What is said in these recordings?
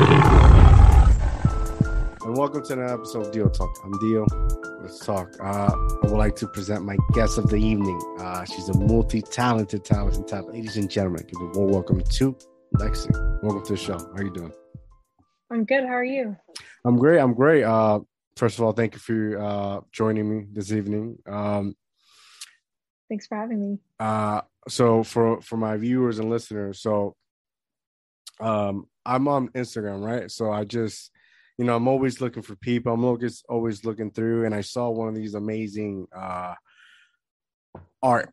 And welcome to another episode of Deal Talk. I'm Deal. Let's talk. Uh, I would like to present my guest of the evening. Uh, she's a multi-talented, talented, talented. Ladies and gentlemen, give a warm welcome to Lexi. Welcome to the show. How are you doing? I'm good. How are you? I'm great. I'm great. Uh, first of all, thank you for uh, joining me this evening. Um, Thanks for having me. Uh, so for for my viewers and listeners, so um, I'm on Instagram, right? So I just, you know, I'm always looking for people. I'm always always looking through, and I saw one of these amazing uh, art.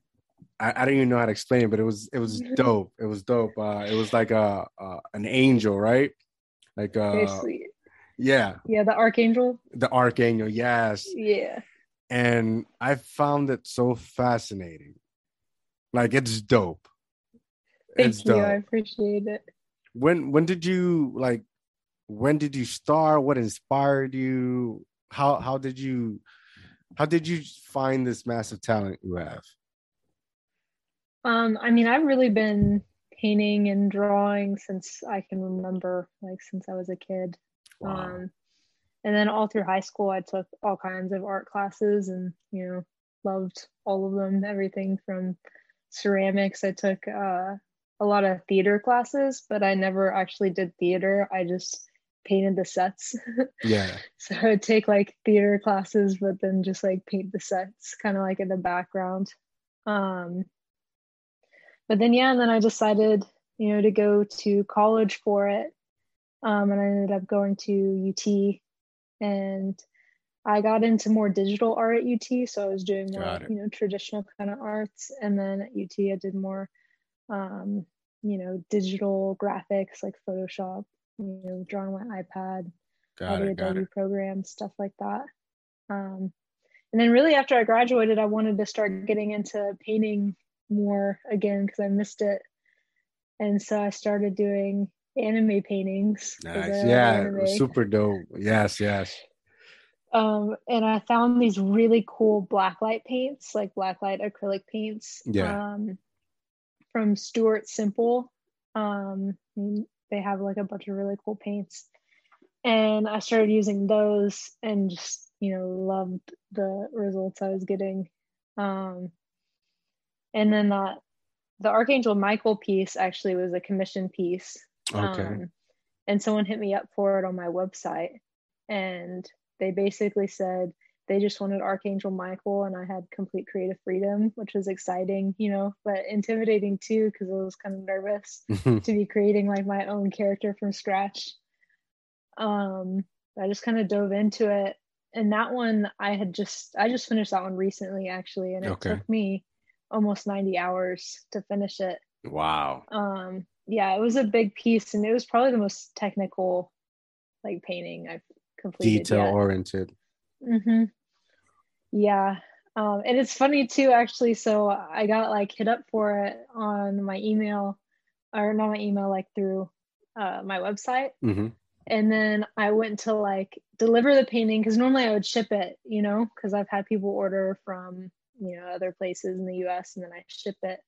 I, I don't even know how to explain it, but it was it was dope. It was dope. Uh, it was like a, a an angel, right? Like uh, yeah, Yeah, the archangel. the archangel. Yes, Yeah. and I found it so fascinating. Like it's dope. Thank it's you. dope. I appreciate it. When when did you like when did you start what inspired you how how did you how did you find this massive talent you have Um, I mean, I've really been painting and drawing since I can remember, like since I was a kid. Um, and then all through high school, I took all kinds of art classes and, you know, loved all of them, everything from ceramics. I took uh, a lot of theater classes, but I never actually did theater. I just painted the sets. yeah so I'd take like theater classes, but then just like paint the sets kind of like in the background. Um, but then, yeah, and then I decided, you know, to go to college for it. Um, and I ended up going to UT and I got into more digital art at UT. So I was doing more, you know, traditional kind of arts. And then at UT, I did more, um, you know, digital graphics like Photoshop, you know, drawing on my iPad, all got the it got Adobe it programs, stuff like that. Um, and then really after I graduated, I wanted to start getting into painting more again because I missed it. And so I started doing anime paintings. Nice yeah anime. super dope yes yes Um, and I found these really cool blacklight paints, like blacklight acrylic paints. Yeah. Um, from Stuart Semple. Um, they have like a bunch of really cool paints. And I started using those and just, you know, loved the results I was getting. Um, and then that the Archangel Michael piece actually was a commission piece. okay Um, and someone hit me up for it on my website. And they basically said they just wanted Archangel Michael, and I had complete creative freedom, which was exciting, you know, but intimidating too, because I was kind of nervous to be creating like my own character from scratch. Um, I just kind of dove into it. And that one I had just I just finished that one recently actually, and it Okay. took me almost 90 hours to finish it wow um yeah it was a big piece and it was probably the most technical like painting i've completed detail oriented hmm yeah. Um and it's funny too actually. So i got like hit up for it on my email or not my email like through uh my website. Hmm and then i went to like deliver the painting because normally i would ship it you know because i've had people order from you know other places in the us and then i ship it.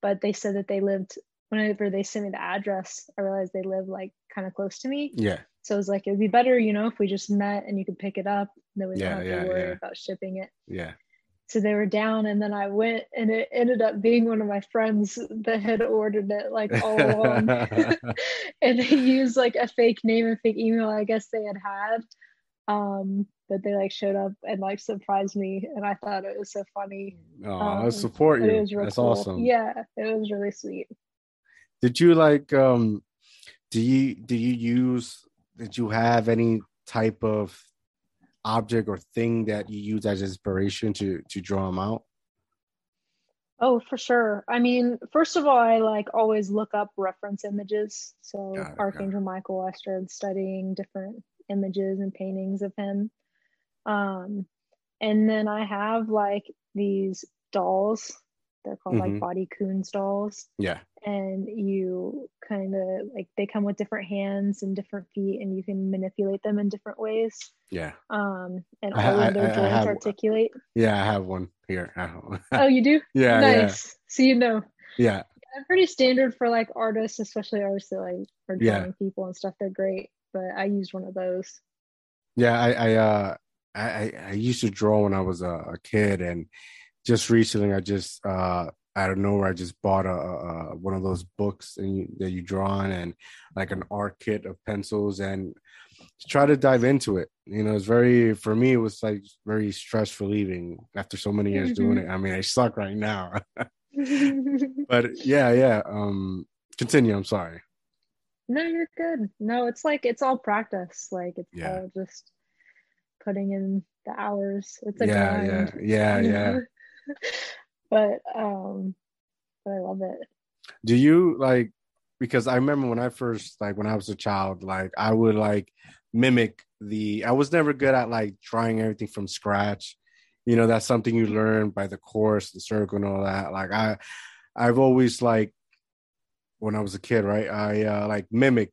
But they said that they lived whenever they sent me the address i realized they live like kind of close to me. Yeah so it was like it'd be better you know if we just met and you could pick it up then we don't have yeah, to worry yeah. about shipping it. Yeah. So they were down and then i went and it ended up being one of my friends that had ordered it like all along. And they used like a fake name and fake email i guess they had had. Um but they like showed up and like surprised me and i thought it was so funny. Oh Um, i support you it was real that's cool. awesome. Yeah it was really sweet. Did you like um do you do you use did you have any type of object or thing that you use as inspiration to to draw them out? Oh for sure. I mean first of all i like always look up reference images. So Got it, got it. archangel michael i started studying different images and paintings of him. Um and then i have like these dolls they're called Mhm. like body kuns dolls yeah. And you kind of like they come with different hands and different feet and you can manipulate them in different ways. Yeah. Um and all I- of their I- I joints have- articulate. Yeah i have one here I oh you do? Yeah nice. So you know. Yeah. Yeah they're pretty standard for like artists especially artists that like are Yeah. drawing people and stuff. They're great but I used one of those. Yeah, I I uh I I used to draw when I was a, a kid, and just recently I just uh out of nowhere I just bought a, a one of those books and you, that you draw on and like an art kit of pencils and try to dive into it. You know, it's very for me it was like very stress relieving after so many years doing it. I mean, I suck right now. but yeah, yeah. Um continue, I'm sorry. No, you're good. No, it's like it's all practice. Like it's yeah. all just putting in the hours. It's a yeah, grind. Yeah, yeah, yeah. but um but I love it. Do you like because I remember when I first like when I was a child, like I would like mimic the I was never good at like trying everything from scratch. You know, that's something you learn by the course, the circle and all that. Like I I've always like when I was a kid, right? I uh like mimic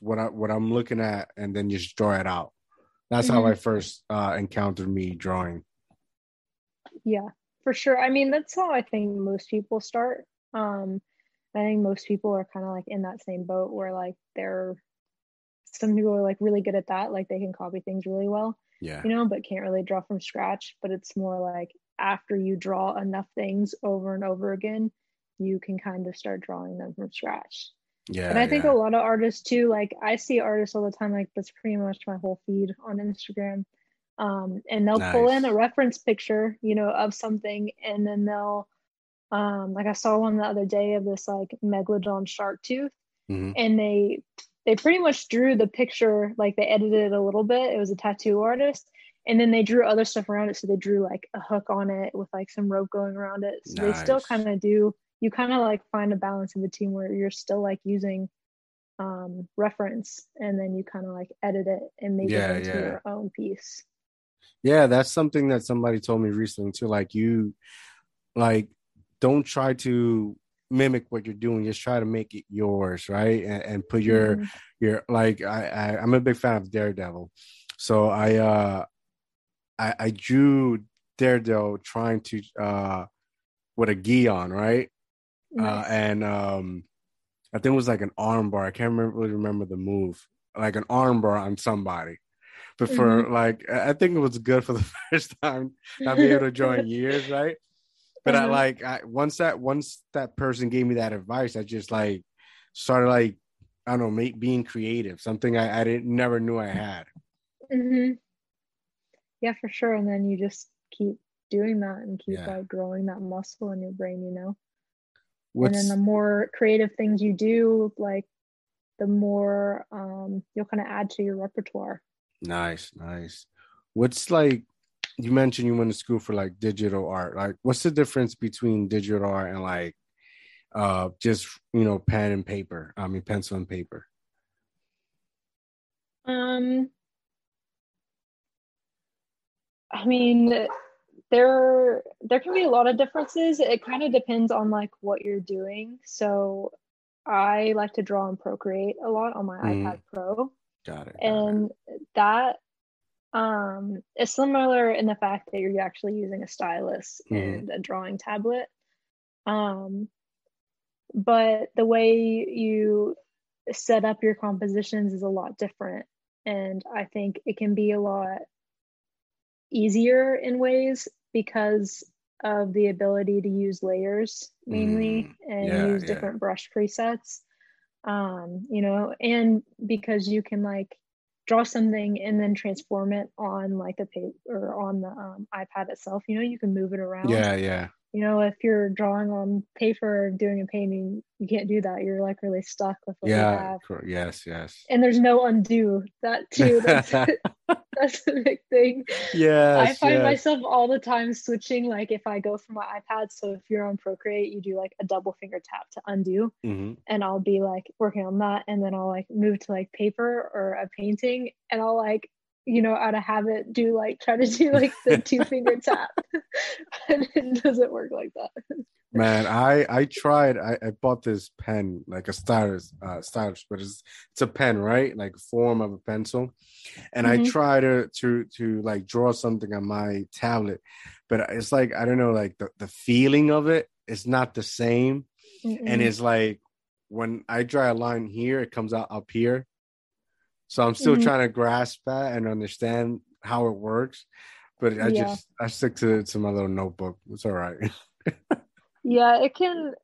what I what I'm looking at and then just draw it out. That's mm-hmm. how I first uh encountered me drawing. Yeah, for sure. I mean, that's how I think most people start. Um I think most people are kind of like in that same boat where like they're some people are like really good at that, like they can copy things really well. Yeah. You know, but can't really draw from scratch. But it's more like after you draw enough things over and over again, you can kind of start drawing them from scratch. Yeah. And I think yeah. a lot of artists too, like I see artists all the time, like that's pretty much my whole feed on Instagram. Um, and they'll nice. pull in a reference picture, you know, of something, and then they'll um like I saw one the other day of this like megalodon shark tooth, mm-hmm. and they they pretty much drew the picture like they edited it a little bit. It was a tattoo artist, and then they drew other stuff around it. So they drew like a hook on it with like some rope going around it. So nice. they still kind of do. You kind of like find a balance in the team where you're still like using um reference and then you kind of like edit it and make yeah, it into yeah. your own piece. Yeah, that's something that somebody told me recently too. Like you, like don't try to mimic what you're doing just try to make it yours right and, and put your mm-hmm. your like I, I i'm a big fan of daredevil so i uh i i drew daredevil trying to uh with a gi on right uh, nice. uh and um i think it was like an armbar i can't remember really remember the move like an armbar on somebody but for mm-hmm. like i think it was good for the first time i've been able to join years right but mm-hmm. I like I, once that once that person gave me that advice, I just like started like I don't know, make, being creative, something I, I didn't never knew I had. Mm-hmm. Yeah, for sure. And then you just keep doing that and keep yeah. like growing that muscle in your brain, you know. What's... And then the more creative things you do, like the more um, you'll kind of add to your repertoire. Nice, nice. What's like you mentioned you went to school for like digital art. Like, what's the difference between digital art and like uh just you know pen and paper? I mean, pencil and paper. Um, I mean, there there can be a lot of differences. It kind of depends on like what you're doing. So, I like to draw and Procreate a lot on my mm. iPad Pro. Got it. Got and it. that um, is similar in the fact that you're actually using a stylus mm-hmm. and a drawing tablet. Um, but the way you set up your compositions is a lot different. And I think it can be a lot easier in ways because of the ability to use layers mainly mm, and yeah, use different yeah. brush presets. Um, you know, and because you can like draw something and then transform it on like the paper or on the um, iPad itself. You know, you can move it around. Yeah, yeah. You know, if you're drawing on paper or doing a painting, you can't do that. You're like really stuck with what yeah, you have. Yes, yes. And there's no undo that too. That's, that's the big thing. Yeah. I find yes. myself all the time switching. Like if I go for my iPad, so if you're on Procreate, you do like a double finger tap to undo, mm-hmm. and I'll be like working on that, and then I'll like move to like paper or a painting, and I'll like you know, out of habit, do like try to do like the two finger tap, and it doesn't work like that. Man, I I tried. I, I bought this pen, like a stylus, uh, stylus, but it's it's a pen, right? Like form of a pencil, and mm-hmm. I try to to to like draw something on my tablet, but it's like I don't know, like the the feeling of it is not the same, Mm-mm. and it's like when I draw a line here, it comes out up here, So I'm still Mhm. trying to grasp that and understand how it works. But I Yeah. just I stick to to my little notebook. It's all right. Yeah, it can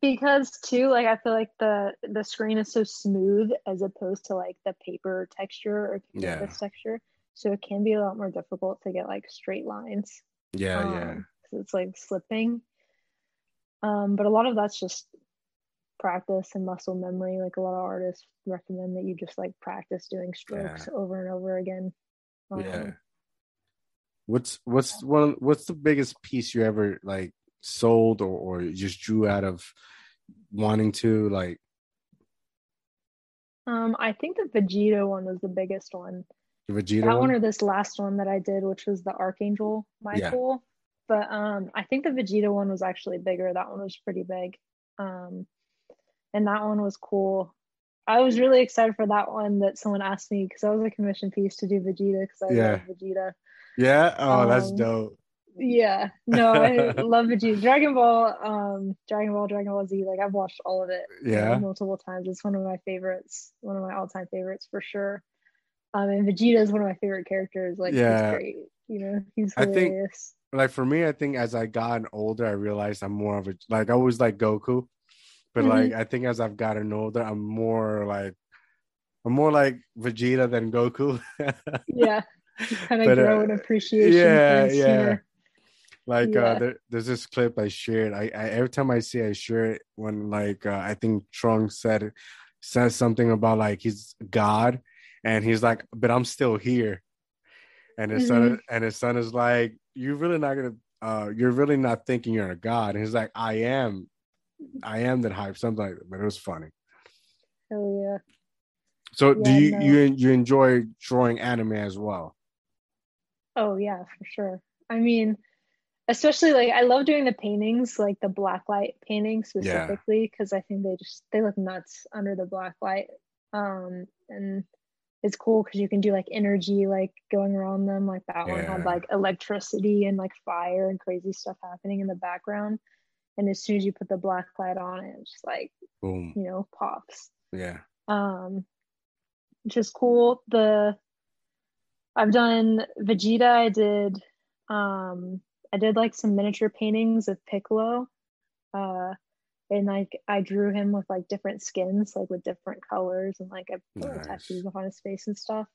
because too like I feel like the the screen is so smooth as opposed to like the paper texture or Yeah. canvas texture. So it can be a lot more difficult to get like straight lines. yeah, um, yeah. it's like slipping. Um, but a lot of that's just practice and muscle memory. Like a lot of artists recommend that you just like practice doing strokes over and over again. Um, Yeah. What's what's one what's the biggest piece you ever like sold or, or just drew out of wanting to like Um, I think the Vegeta one was the biggest one. Vegeta? that one one? or this last one that I did, which was the Archangel Michael. But um, I think the Vegeta one was actually bigger. That one was pretty big. Um, and that one was cool. I was really excited for that one that someone asked me because I was a commission piece to do Vegeta because I Yeah. love Vegeta. Yeah. Oh, that's um, dope. Yeah, no, I love Vegeta. Dragon Ball, um, Dragon Ball, Dragon Ball Z. Like I've watched all of it Yeah. multiple times. It's one of my favorites, one of my all-time favorites for sure. Um, and Vegeta is one of my favorite characters. Like Yeah. he's great. You know, he's I think- hilarious. Like for me, I think as I gotten older, I realized I'm more of a like I always like Goku, but Mhm. like I think as I've gotten older, I'm more like I'm more like Vegeta than Goku. yeah, kind of uh, grow an appreciation. yeah, for yeah. humor. like Yeah. uh there, there's this clip i shared I, I every time i see it, i share it when like uh, i think trunks said says something about like he's god and he's like but i'm still here and his Mm-hmm. son and his son is like you're really not gonna uh you're really not thinking you're a god and he's like i am i am that hype something like that but it was funny Hell yeah. so do you no. you you enjoy drawing anime as well Oh yeah, for sure. I mean, especially like I love doing the paintings, like the black light paintings specifically, because I think they just they look nuts under the black light. Um, and it's cool because you can do like energy like going around them. Like that one Yeah. had like electricity and like fire and crazy stuff happening in the background. And as soon as you put the black light on it, just like boom. you know pops. Yeah. Um which is cool. The i've done vegeta. I did um i did like some miniature paintings of piccolo uh and like i drew him with like different skins like with different colors and like i put Nice. tattoos on his face and stuff.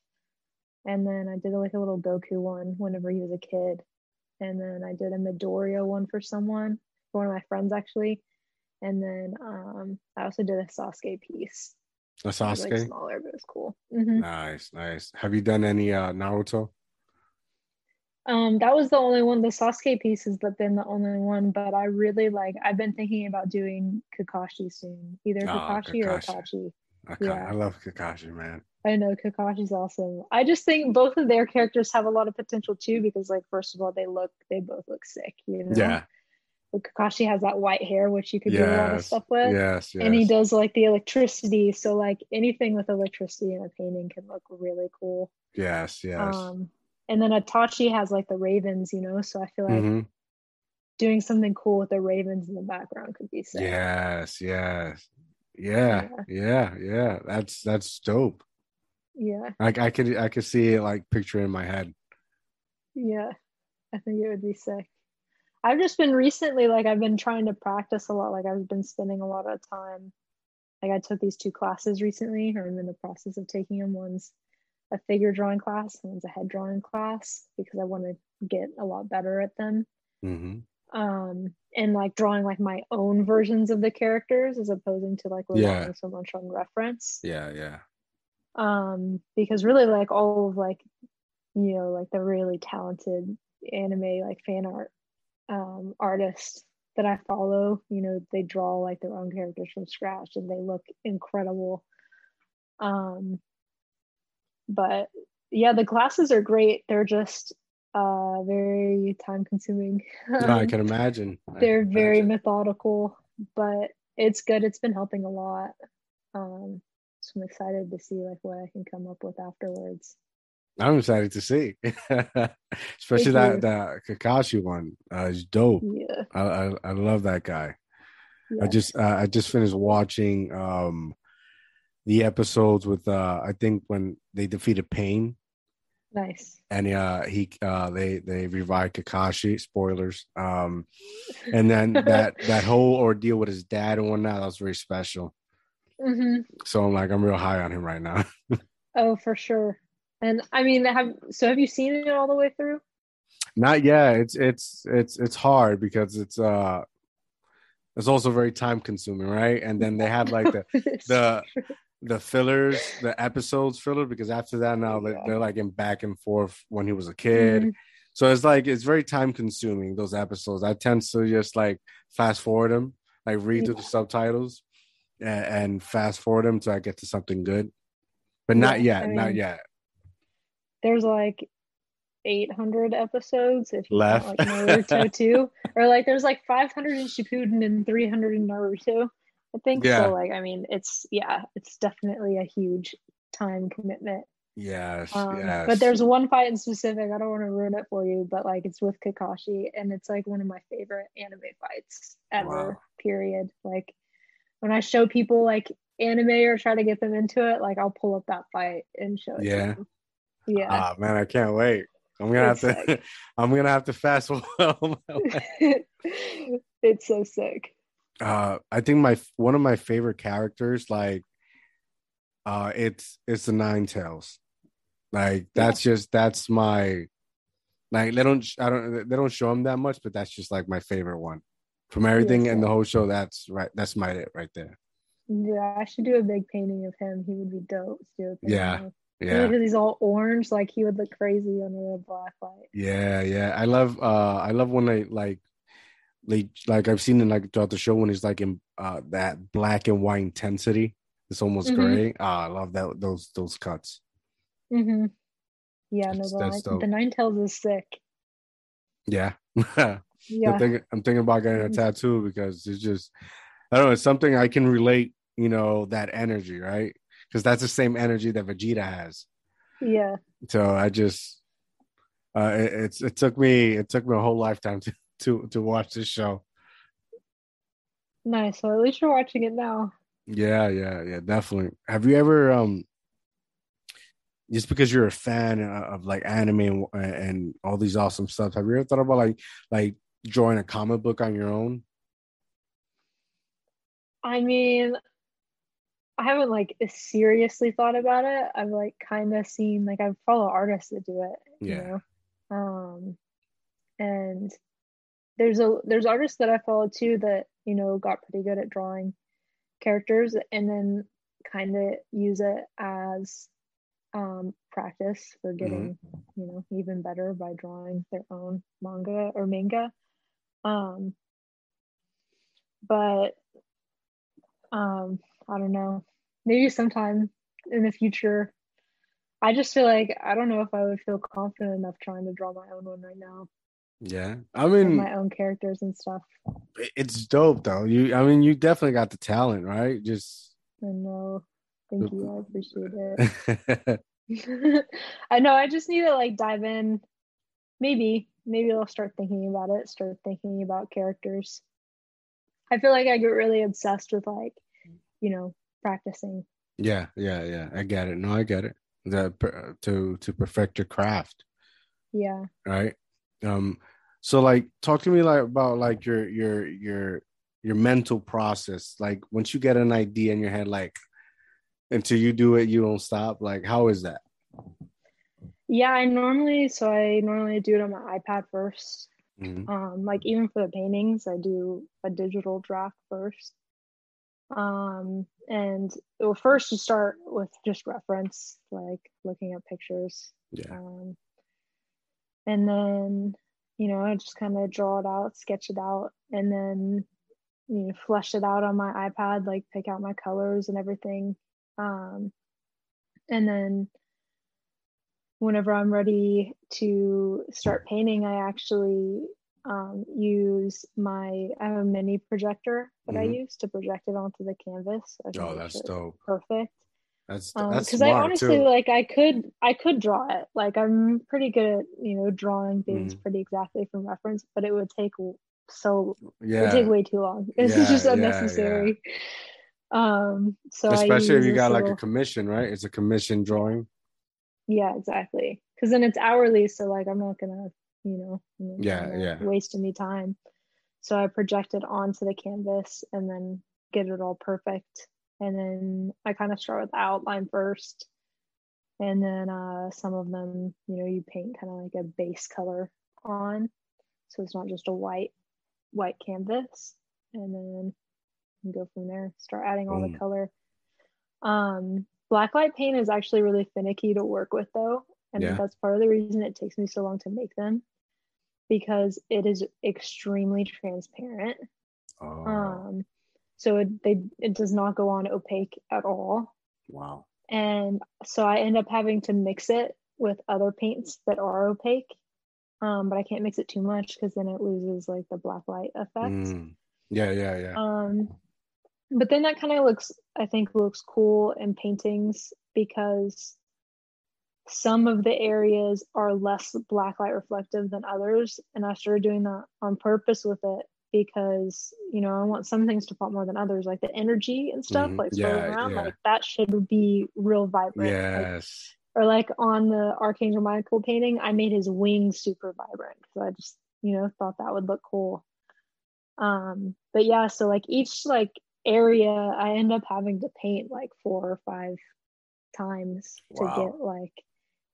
And then i did like a little goku one whenever he was a kid. And then i did a midoriya one for someone for one of my friends actually and then um i also did a sasuke piece a was, like sasuke smaller, but it was cool. Mhm. nice nice have you done any uh naruto Um, that was the only one. The Sasuke piece has been the only one, but I really like. I've been thinking about doing Kakashi soon, either Oh, Kakashi or Kakashi. Itachi. I, Yeah. I love Kakashi, man. I know Kakashi's awesome. I just think both of their characters have a lot of potential too, because like first of all, they look they both look sick, you know. Yeah. Kakashi has that white hair, which you could do a lot of stuff with. Yes. Yes. And he does like the electricity, so like anything with electricity in a painting can look really cool. Yes. Yes. Um, and then Itachi has like the ravens, you know, so I feel like Mhm. doing something cool with the ravens in the background could be sick. Yes. Yes. Yeah. Yeah. Yeah. That's that's dope. Yeah, Like I could I could see it like picture in my head. yeah. I think it would be sick. I've just been recently like I've been trying to practice a lot. Like I've been spending a lot of time. Like I took these two classes recently, or I'm in the process of taking them. One's a figure drawing class, and one's a head drawing class because I want to get a lot better at them. hmm um and like drawing like my own versions of the characters as opposing to like relying Yeah. so much on reference Yeah. Yeah. um because really like all of like you know like the really talented anime like fan art um artists that i follow you know they draw like their own characters from scratch and they look incredible. Um but yeah the classes are great. They're just uh very time consuming No, I can imagine. I they're can very imagine. methodical but it's good. It's been helping a lot. Um so i'm excited to see like what i can come up with afterwards I'm excited to see, especially that that Kakashi one. Uh, is dope. yeah, I, I I love that guy. yeah. I just uh, I just finished watching um the episodes with uh I think when they defeated Pain Nice. and uh he uh they they revived Kakashi, spoilers. Um and then that that whole ordeal with his dad and whatnot, that was very special. hmm So I'm like I'm real high on him right now. Oh, for sure. And I mean, have so have you seen it all the way through? Not yet. It's it's it's it's hard because it's uh it's also very time consuming, right? And then they have like the the- the fillers, the episodes filler, because after that now Yeah. they're like in back and forth when he was a kid. Mhm. So it's like it's very time consuming those episodes. I tend to just like fast forward them, like read through the subtitles and, and fast forward them till I get to something good. But not Yeah, yet, I not yet. There's like 800 episodes if you Left. like Naruto too, or like there's like 500 in Shippuden and 300 in Naruto. I think Yeah. so. Like, I mean, it's yeah, it's definitely a huge time commitment. Yes, Um, yes. But there's one fight in specific. I don't want to ruin it for you, but like it's with Kakashi, and it's like one of my favorite anime fights ever. Wow. Period. Like when I show people like anime or try to get them into it, like I'll pull up that fight and show it. Yeah. To them. Yeah. Ah man, I can't wait. I'm gonna have It's to. I'm gonna have to fast it's so sick. uh, I think my one of my favorite characters, like, uh, it's it's the Nine Tails. Like that's just that's my, like they don't I don't they don't show him that much, but that's just like my favorite one. From everything in the whole show, that's right. That's my it right there. Yeah, I should do a big painting of him. He would be dope. do a painting Yeah. Yeah. Because he's all orange, like he would look crazy under a black light. Yeah, yeah. I love uh I love when they like they like I've seen it like throughout the show when he's like in uh that black and white intensity. It's almost Mhm. gray. Ah, I love that those those cuts. Mm-hmm. Yeah, no, the, that's the Nine Tails is sick. Yeah. I'm Yeah, thinking I'm thinking about getting a Mhm. tattoo because it's just I don't know, it's something I can relate, you know, that energy, right? Because that's the same energy that Vegeta has. yeah. So I just uh it, it's it took me it took me a whole lifetime to to to watch this show. Nice. Well, at least you're watching it now. Yeah, yeah, yeah, definitely. Have you ever um just because you're a fan of, of like anime and, and all these awesome stuff, have you ever thought about like like drawing a comic book on your own? I mean, I haven't like seriously thought about it. I've like kind of seen like I follow artists that do it. Yeah. You know? Um, and there's a there's artists that I follow too that you know got pretty good at drawing characters and then kind of use it as um practice for getting you know even better by drawing their own manga or manga um but um i don't know. Maybe sometime in the future. I just feel like i don't know if i would feel confident enough trying to draw my own one right now. Yeah. I mean my own characters and stuff. it's dope though. You I mean you definitely got the talent, right? Just I know. thank you. I appreciate it. I know. I just need to like dive in. Maybe. Maybe i'll start thinking about it. Start thinking about characters. I feel like i get really obsessed with like you know practicing yeah, yeah, yeah. I get it. No, I get it. That to to perfect your craft. yeah right um so like talk to me like about like your your your your mental process like once you get an idea in your head like until you do it you don't stop like how is that yeah i normally so i normally do it on my ipad first Mhm. um like even for the paintings i do a digital draft first um and well first you start with just reference like looking at pictures. Yeah. Um and then you know i just kind of draw it out sketch it out and then you know flesh it out on my ipad like pick out my colors and everything. Um and then whenever i'm ready to start painting i actually um, use my I have a mini projector that I Mhm. use to project it onto the canvas. I oh that's dope perfect that's um that's because i honestly too like i could i could draw it like i'm pretty good at you know drawing things Mhm. pretty exactly from reference but it would take so it would yeah take way too long it's Yeah, just yeah, yeah. unnecessary Um, so especially if you got like a commission, right? It's a commission drawing. Yeah, exactly. Because then it's hourly, so like I'm not gonna, you know, yeah, yeah, waste any time. So I project it onto the canvas and then get it all perfect. And then I kind of start with the outline first. And then uh, some of them, you know, you paint kind of like a base color on. So it's not just a white white canvas. And then go from there. Start adding all mm. the color. Um, blacklight paint is actually really finicky to work with though. And yeah. that's part of the reason it takes me so long to make them because it is extremely transparent. Oh. Um, so it they it does not go on opaque at all. Wow. And so I end up having to mix it with other paints that are opaque. Um, but I can't mix it too much because then it loses like the black light effect. Mm. Yeah, yeah, yeah. Um, but then that kind of looks, I think, looks cool in paintings because some of the areas are less blacklight reflective than others and i started doing that on purpose with it because you know i want some things to pop more than others like the energy and stuff mm-hmm. like yeah, around yeah. like that should be real vibrant yes like, or like on the archangel michael painting i made his wings super vibrant because i just you know thought that would look cool um but yeah so like each like area i end up having to paint like four or five times wow. to get like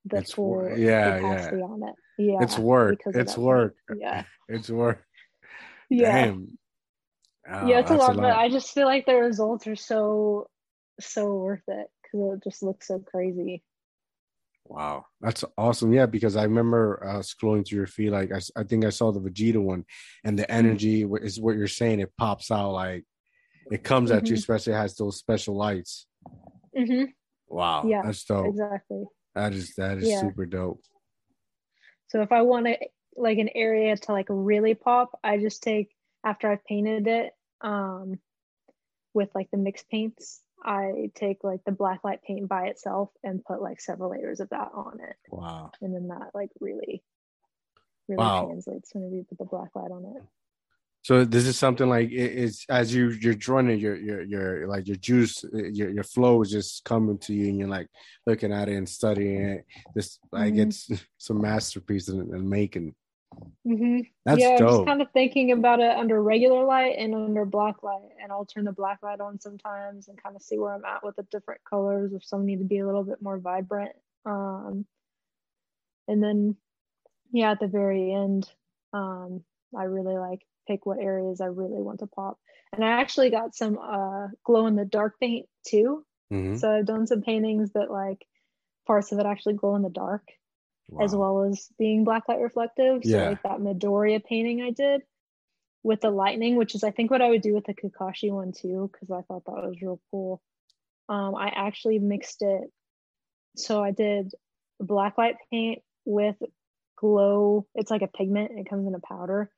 the it's full yeah yeah on it. Yeah, it's work. It's work. Yeah, it's work. Yeah. Damn. Oh, yeah, it's a lot, a lot, but I just feel like the results are so so worth it because it just looks so crazy. Wow, that's awesome. Yeah, because I remember uh, scrolling through your feed. Like I, I think I saw the Vegeta one, and the mm-hmm. energy mm-hmm. is what you're saying. It pops out like it comes mm-hmm. at you, mm-hmm. especially has those special lights. Mm-hmm. Wow, yeah, that's dope. Exactly. That is that is yeah. super dope. So if I want to like an area to like really pop, I just take after I've painted it um with like the mixed paints, I take like the black light paint by itself and put like several layers of that on it. Wow. And then that like really really wow. translates whenever you put the black light on it. So this is something like it's as you you're drawing your your your like your juice, your your flow is just coming to you, and you're like looking at it and studying it. This like mm-hmm. it's some masterpiece and, and making. Mm-hmm. That's yeah, dope. I'm just kind of thinking about it under regular light and under black light, and I'll turn the black light on sometimes and kind of see where I'm at with the different colors. If some need to be a little bit more vibrant, um, and then yeah, at the very end, um, I really like pick what areas I really want to pop. And I actually got some uh, glow in the dark paint too. Mm-hmm. So I've done some paintings that like parts of it actually glow in the dark, wow. as well as being blacklight reflective. So yeah. like that Midoriya painting I did with the lightning, which is I think what I would do with the Kakashi one too, because I thought that was real cool. Um, I actually mixed it. So I did blacklight paint with glow. It's like a pigment. It comes in a powder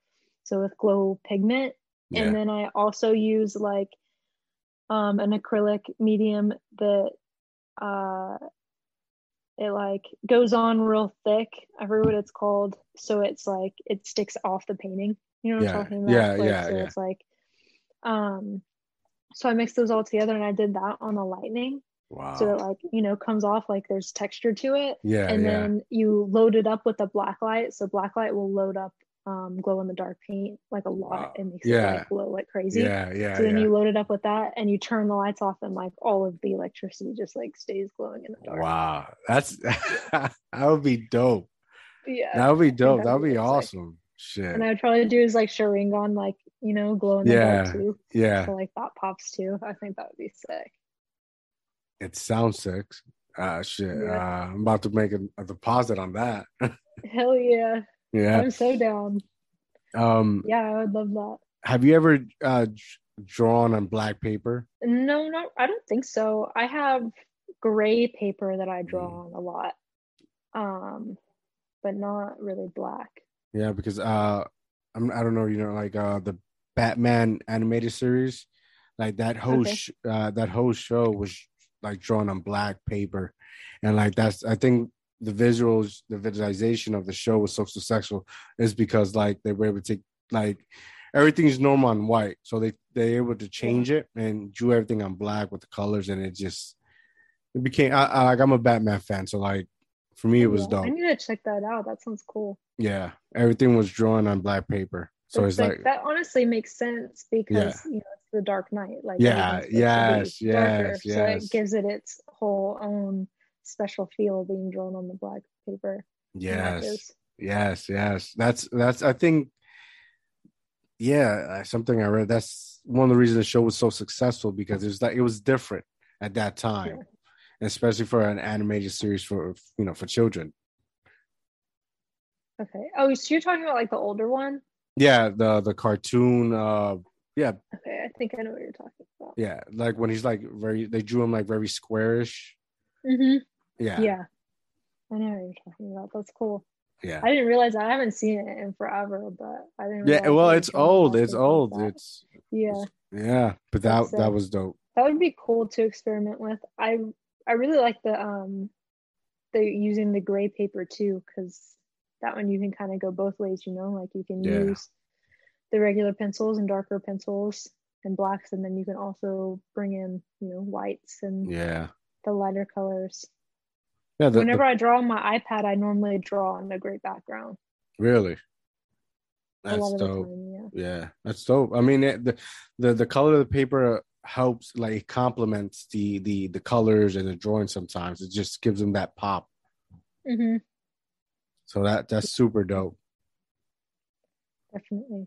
so with glow pigment yeah. and then i also use like um an acrylic medium that uh it like goes on real thick i forget what it's called so it's like it sticks off the painting you know what yeah. i'm talking about yeah like, yeah so yeah. it's like um so i mixed those all together and i did that on the lightning Wow. So it like, you know, comes off like there's texture to it. Yeah. And yeah. then you load it up with a black light. So black light will load up um, glow in the dark paint like a lot wow. and makes yeah. it like glow like crazy. Yeah, yeah. So then yeah. you load it up with that and you turn the lights off and like all of the electricity just like stays glowing in the dark. Wow. That's that would be dope. Yeah. That would be dope. That would be awesome. Shit. And I would probably do is like Sharingan, like, you know, glow in the yeah. dark too. Yeah. So like that pops too. I think that would be sick. It sounds sick. Uh shit. Yeah. Uh, I'm about to make a, a deposit on that. Hell yeah. Yeah. I'm so down. Um, yeah, I would love that. Have you ever uh, drawn on black paper? No, not. I don't think so. I have gray paper that I draw mm. on a lot, um, but not really black. Yeah, because uh, I'm. I don't know. You know, like uh, the Batman animated series, like that whole okay. sh- uh, that whole show was like drawn on black paper, and like that's. I think the visuals, the visualization of the show was so successful is because like they were able to take like everything's normal on white. So they they able to change it and drew everything on black with the colors, and it just it became. I, I like I'm a Batman fan, so like for me it was Yeah, dope. I need to check that out. That sounds cool. Yeah, everything was drawn on black paper, so It's it's like that honestly makes sense because you know it's the Dark Knight. Like Yeah, yes, darker, yes, So it gives it its whole own special feel being drawn on the black paper. yes, yes, yes. That's that's I think. Yeah, uh, something I read. That's one of the reasons the show was so successful because it was like it was different at that time, especially for an animated series for you know for children. Okay. Oh, so you're talking about like the older one? Yeah, the the cartoon. uh Yeah, Okay, I think I know what you're talking about. yeah. Like when he's like very, they drew him like very squarish. hmm Yeah, Yeah. I know what you're talking about. That's cool. yeah. I didn't realize I haven't seen it in forever, but I didn't. Yeah, well, it's old. It's like old. It's yeah. yeah, but that That's that was dope. that would be cool to experiment with. I I really like the um the using the gray paper too because that one you can kind of go both ways. You know, like you can Yeah. use the regular pencils and darker pencils and blacks, and then you can also bring in you know whites and Yeah, the lighter colors. Yeah. The, the- Whenever I draw on my iPad, I normally draw on a gray background. really, that's the dope. time, yeah. Yeah, that's dope. I mean, it, the the the color of the paper helps, like complements the the the colors and the drawing. Sometimes it just gives them that pop. hmm So that that's super dope. definitely.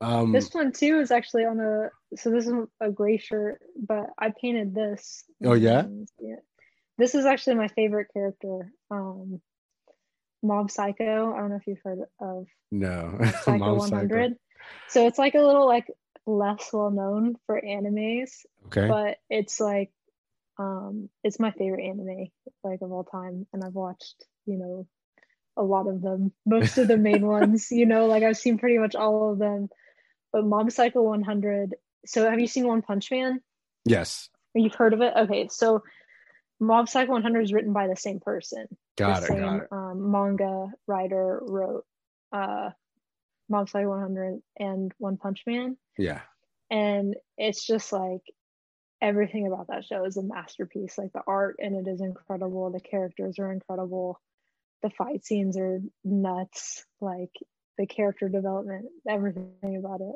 Um, This one too is actually on a so this is a gray shirt, but I painted this. Oh, yeah? Yeah. This is actually my favorite character. Um Mob Psycho. I don't know if you've heard of no, Psycho Mom 100. So it's like a little like less well known for animes, Okay, but it's like um it's my favorite anime like of all time and I've watched, you know, a lot of them, most of the main ones, you know, like I've seen pretty much all of them. But Mob Psycho 100. So have you seen One Punch Man? yes, you've heard of it? Okay, so Mob Psycho 100 is written by the same person. got the it, same got it. Um, manga writer wrote uh, Mob Psycho 100 and One Punch Man, Yeah, and it's just like everything about that show is a masterpiece. Like the art and it is incredible, the characters are incredible, the fight scenes are nuts. Like the character development, everything about it.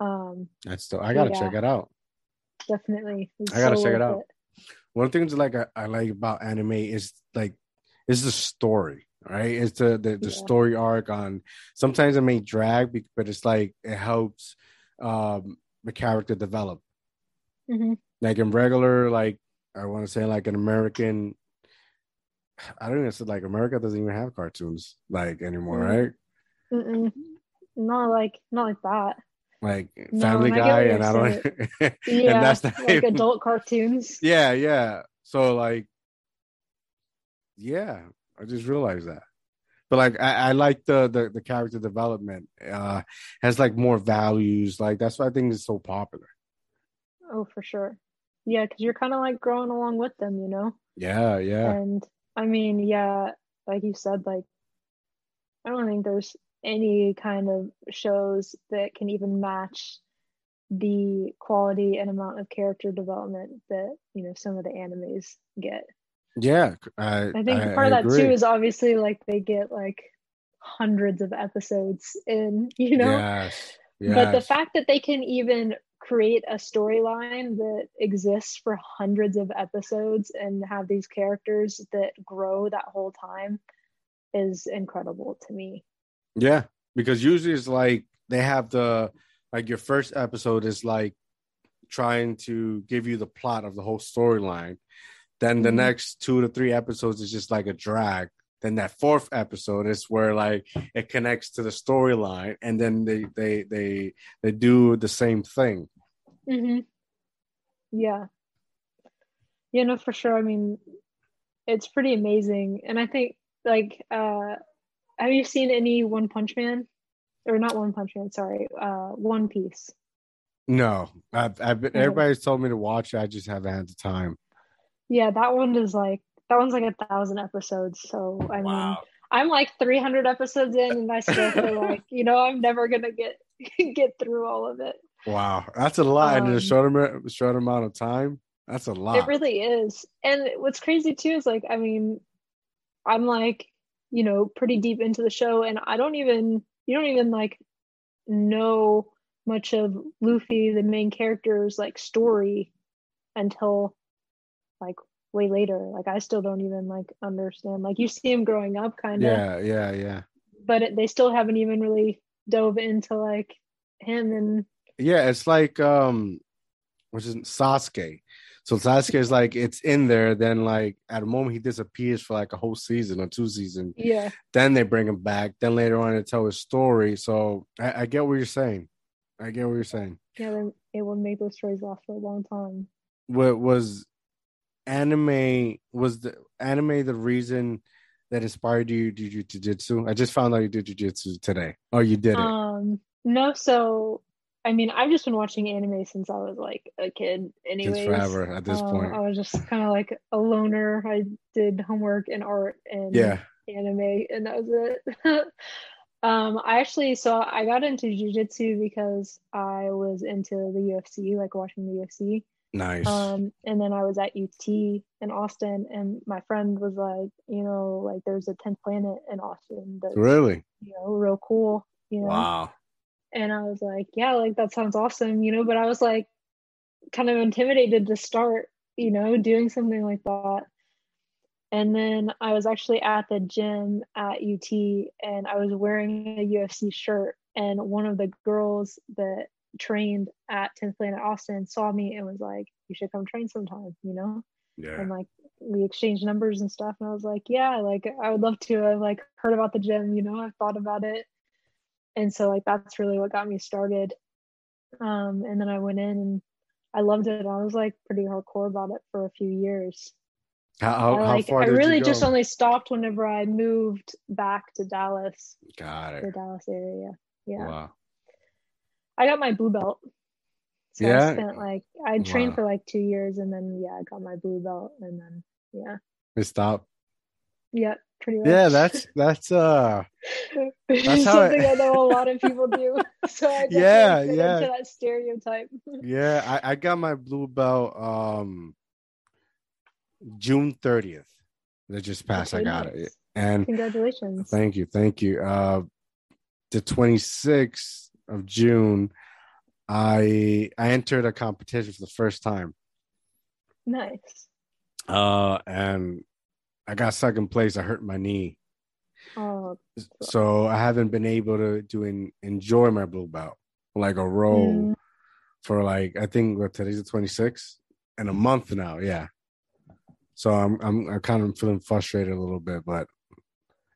Um, that's dope. I gotta Yeah. check it out. definitely. it's I gotta so check it out. One of the things like I, I like about anime is like is the story, right? It's the the, the Yeah. story arc on. Sometimes it may drag, but it's like it helps um the character develop. Mhm. Like in regular, like I want to say, like an American. I don't even say like America doesn't even have cartoons like anymore, Mm. right? Mm-mm. Not like not like that. Like No, Family and Guy, and I don't. Yeah, and that's not like even- adult cartoons. Yeah, yeah. So like, yeah, I just realized that. But like, I, I like the, the the character development. Uh, has like more values. Like that's why I think it's so popular. Oh, for sure. Yeah, because you're kind of like growing along with them, you know? Yeah, yeah, And I mean, yeah, like you said, like, I don't think there's any kind of shows that can even match the quality and amount of character development that, you know, some of the animes get. yeah. I, I think I- part I of that too is obviously like they get like hundreds of episodes in, you know? Yes, yes. But the fact that they can even create a storyline that exists for hundreds of episodes and have these characters that grow that whole time is incredible to me. Yeah, because usually it's like they have the like your first episode is like trying to give you the plot of the whole storyline. Then the Mhm. next two to three episodes is just like a drag. Then that fourth episode is where like it connects to the storyline, and then they they they they do the same thing. Mm-hmm. Yeah. you know for sure. I mean, it's pretty amazing. And I think, like, uh, have you seen any One Punch Man? Or not One Punch Man, sorry, uh, One Piece. No, I've, I've been, everybody's told me to watch. it. I just haven't had the time. Yeah, that one is like, that one's like a thousand episodes. So, I mean, I'm like 300 episodes in, and I still feel like, you know, I'm never gonna get get through all of it. Wow, that's a lot Um, in a short amount, short amount of time. That's a lot. It really is. And what's crazy too is like, I mean, I'm like, you know, pretty deep into the show and I don't even you don't even like know much of Luffy, the main character's like story until like way later. Like I still don't even like understand. Like you see him growing up kind of, yeah, yeah, yeah, but it, they still haven't even really dove into like him and yeah. It's like um, which is Sasuke. So Sasuke is like it's in there. Then like at a moment he disappears for like a whole season or two seasons. yeah. Then they bring him back. Then later on they tell his story. So I, I get what you're saying. I get what you're saying. Yeah, it would make those stories last for a long time. What was anime was the anime the reason that inspired you to do jujitsu? I just found out you did jujitsu today. Oh, you did it. Um, no, so I mean, I've just been watching anime since I was like a kid. Anyways, Just forever at this Uh, point. I was just kind of like a loner. I did homework and art and Yeah. anime, and that was it. um, I actually so I got into jujitsu because I was into the UFC, like watching the UFC. Nice. Um, and then I was at UT in Austin, and my friend was like, you know, like there's a 10th planet in Austin that's really? you know real cool, you know. Wow. And I was like, yeah, like that sounds awesome, you know, but I was like kind of intimidated to start, you know, doing something like that. And then I was actually at the gym at UT and I was wearing a UFC shirt. And one of the girls that trained at 10th Planet Austin saw me and was like, you should come train sometime, you know? Yeah. And like we exchanged numbers and stuff. And I was like, yeah, like I would love to. I've like heard about the gym, you know, I've thought about it. And so like that's really what got me started. Um, and then I went in and I loved it. I was like pretty hardcore about it for a few years. How how, I how like far I really just only stopped whenever I moved back to Dallas, Got it the. Dallas area. Yeah. Wow. I got my blue belt. So Yeah? I spent like I trained Wow. for like two years and then yeah, I got my blue belt and then yeah. It stopped. Yeah, pretty much. Yeah, that's that's uh that's how I- something I know a lot of people do. So I Yeah, yeah. into that stereotype. yeah, I, I got my blue belt um June 30th. That just passed. I got it. And Congratulations. Thank you, thank you. Uh, the 26th of June, I I entered a competition for the first time, Nice. uh, and I got second place. I hurt my knee, Oh, so I haven't been able to to en- enjoy my blue belt like a row Mm. for like I think what today's the 26th in a month now. Yeah, so I'm I'm I'm kind of feeling frustrated a little bit, but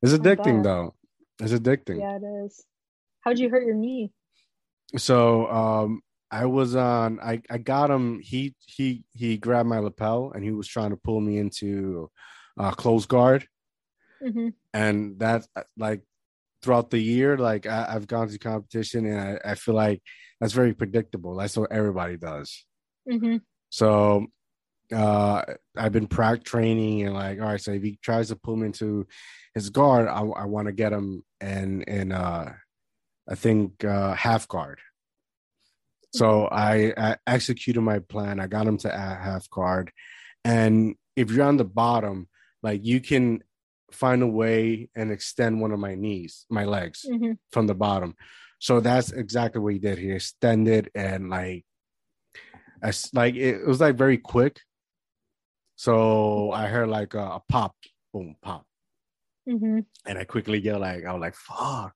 it's addicting though. It's addicting. yeah, it is. How'd you hurt your knee? so um i was on i i got him he he he grabbed my lapel and he was trying to pull me into uh close guard. Hmm and that like throughout the year like I, i've gone to competition and I, I feel like that's very predictable. That's what everybody does. Hmm so uh i've been prac training and like all right so if he tries to pull me into his guard i, I want to get him and and uh i think uh half guard. So I, I executed my plan. I got him to a half guard. And if you're on the bottom like you can find a way and extend one of my knees my legs hmm from the bottom. So that's exactly what he did. He extended and like, as like it, was like very quick. So I heard like a, a pop, boom, pop, hmm and I quickly get like I was like fuck,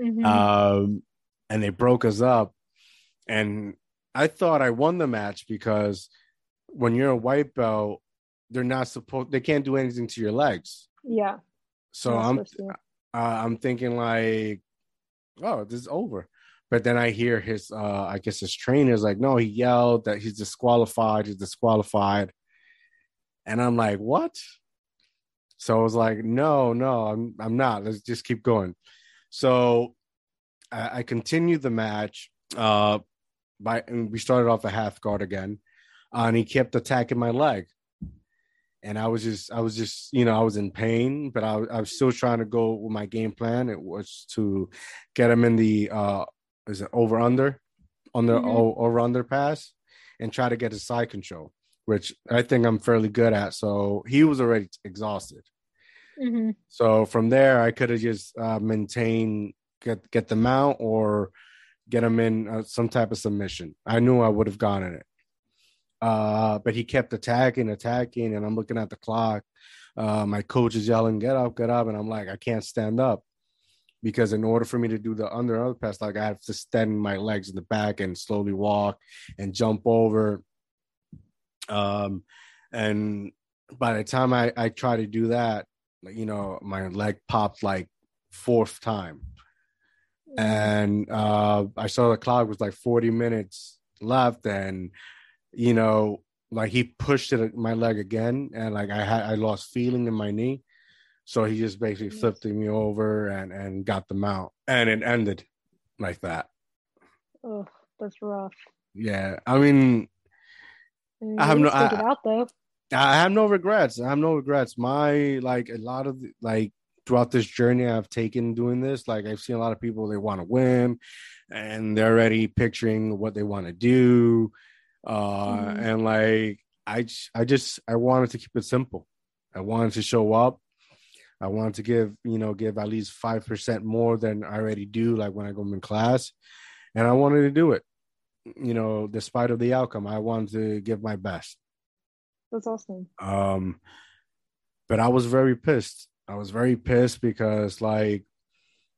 hmm um, and they broke us up, and I thought I won the match because when you're a white belt, they're not supposed they can't do anything to your legs. yeah. So I'm uh, I'm thinking like, oh, this is over. But then I hear his, uh, I guess his trainer's like, no, he yelled that he's disqualified. He's disqualified. And I'm like, what? So I was like, no, no, I'm, I'm not. Let's just keep going. So I, I continued the match. Uh, by and we started off a half guard again, uh, and he kept attacking my leg and I was just I was just you know I was in pain, but I, I was still trying to go with my game plan. It was to get him in the uh is it over under on the Mhm. o- over underpass and try to get his side control, which I think I'm fairly good at. So he was already exhausted. hmm So from there, I could have just uh, maintained get get the mount or get him in uh, some type of submission. I knew I would have gone in it. Uh, but he kept attacking, attacking, and I'm looking at the clock. Uh, my coach is yelling, "Get up, get up!" And I'm like, I can't stand up because in order for me to do the under other pass, like I have to stand my legs in the back and slowly walk and jump over. Um, and by the time I I try to do that, you know, my leg popped like fourth time and uh I saw the clock was like 40 minutes left and you know like he pushed it my leg again and like I had I lost feeling in my knee so he just basically Yes. flipped me over and and got the mount and it ended like that Oh, that's rough. yeah I mean I have no- I- out though. I have no regrets. I have no regrets. My like a lot of like throughout this journey I've taken doing this, like I've seen a lot of people they want to win and they're already picturing what they want to do. Uh Mhm. and like i i just I wanted to keep it simple. I wanted to show up. I wanted to give, you know, give at least 5% more than I already do like when I go in class. And I wanted to do it. You know, despite of the outcome, I wanted to give my best. That's awesome. Um, but I was very pissed. I was very pissed because, like,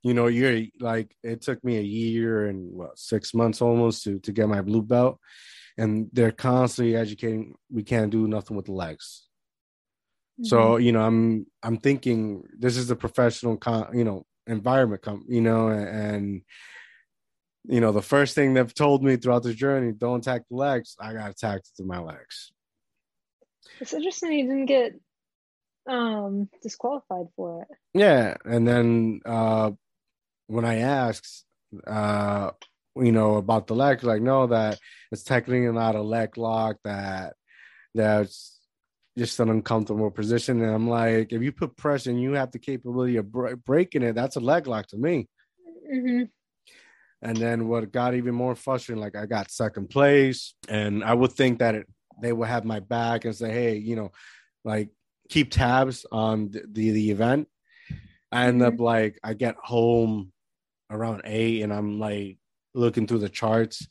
you know, you're like, it took me a year and what six months almost to to get my blue belt, and they're constantly educating. We can't do nothing with the legs. So you know, I'm I'm thinking this is a professional, con, you know, environment. Com, you know, and you know, the first thing they've told me throughout this journey, don't attack the legs. I got attacked to my legs. it's interesting you didn't get um disqualified for it. Yeah, and then uh when I asked uh you know about the leg, like no, that it's technically not a leg lock, that that's just an uncomfortable position. And I'm like, if you put pressure and you have the capability of bre- breaking it, that's a leg lock to me. hmm And then what got even more frustrating, like I got second place, and I would think that it, they would have my back and say, hey, you know, like keep tabs on the the, the event. I end up like I get home around eight, and I'm like looking through the charts,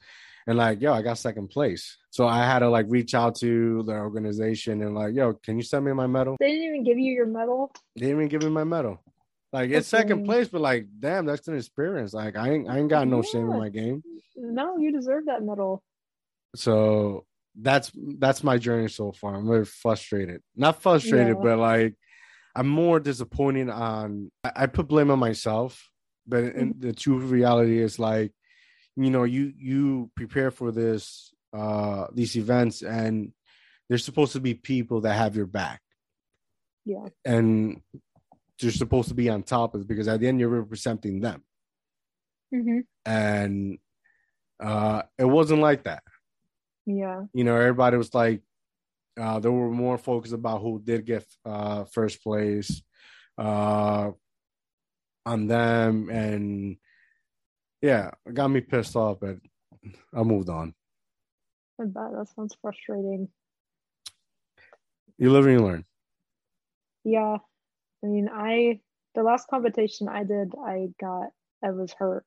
and like, yo, I got second place. So I had to like reach out to the organization and like, yo, can you send me my medal? They didn't even give you your medal. They didn't even give me my medal. Like it's second place, but like, damn, that's an experience. Like I ain't I ain't got no shame in my game. No, you deserve that medal. so that's that's my journey so far i'm very frustrated not frustrated Yeah. but like i'm more disappointed on i, I put blame on myself but Mm-hmm. in the true reality is like you know you you prepare for this uh these events and there's supposed to be people that have your back Yeah. and they're supposed to be on top of it because at the end you're representing them hmm and uh it wasn't like that Yeah. you know, everybody was like, uh, they were more focused about who did get uh, first place uh, on them. And yeah, it got me pissed off, but I moved on. I bet that sounds frustrating. You live and you learn. Yeah. I mean, I the last competition I did, I got I was hurt.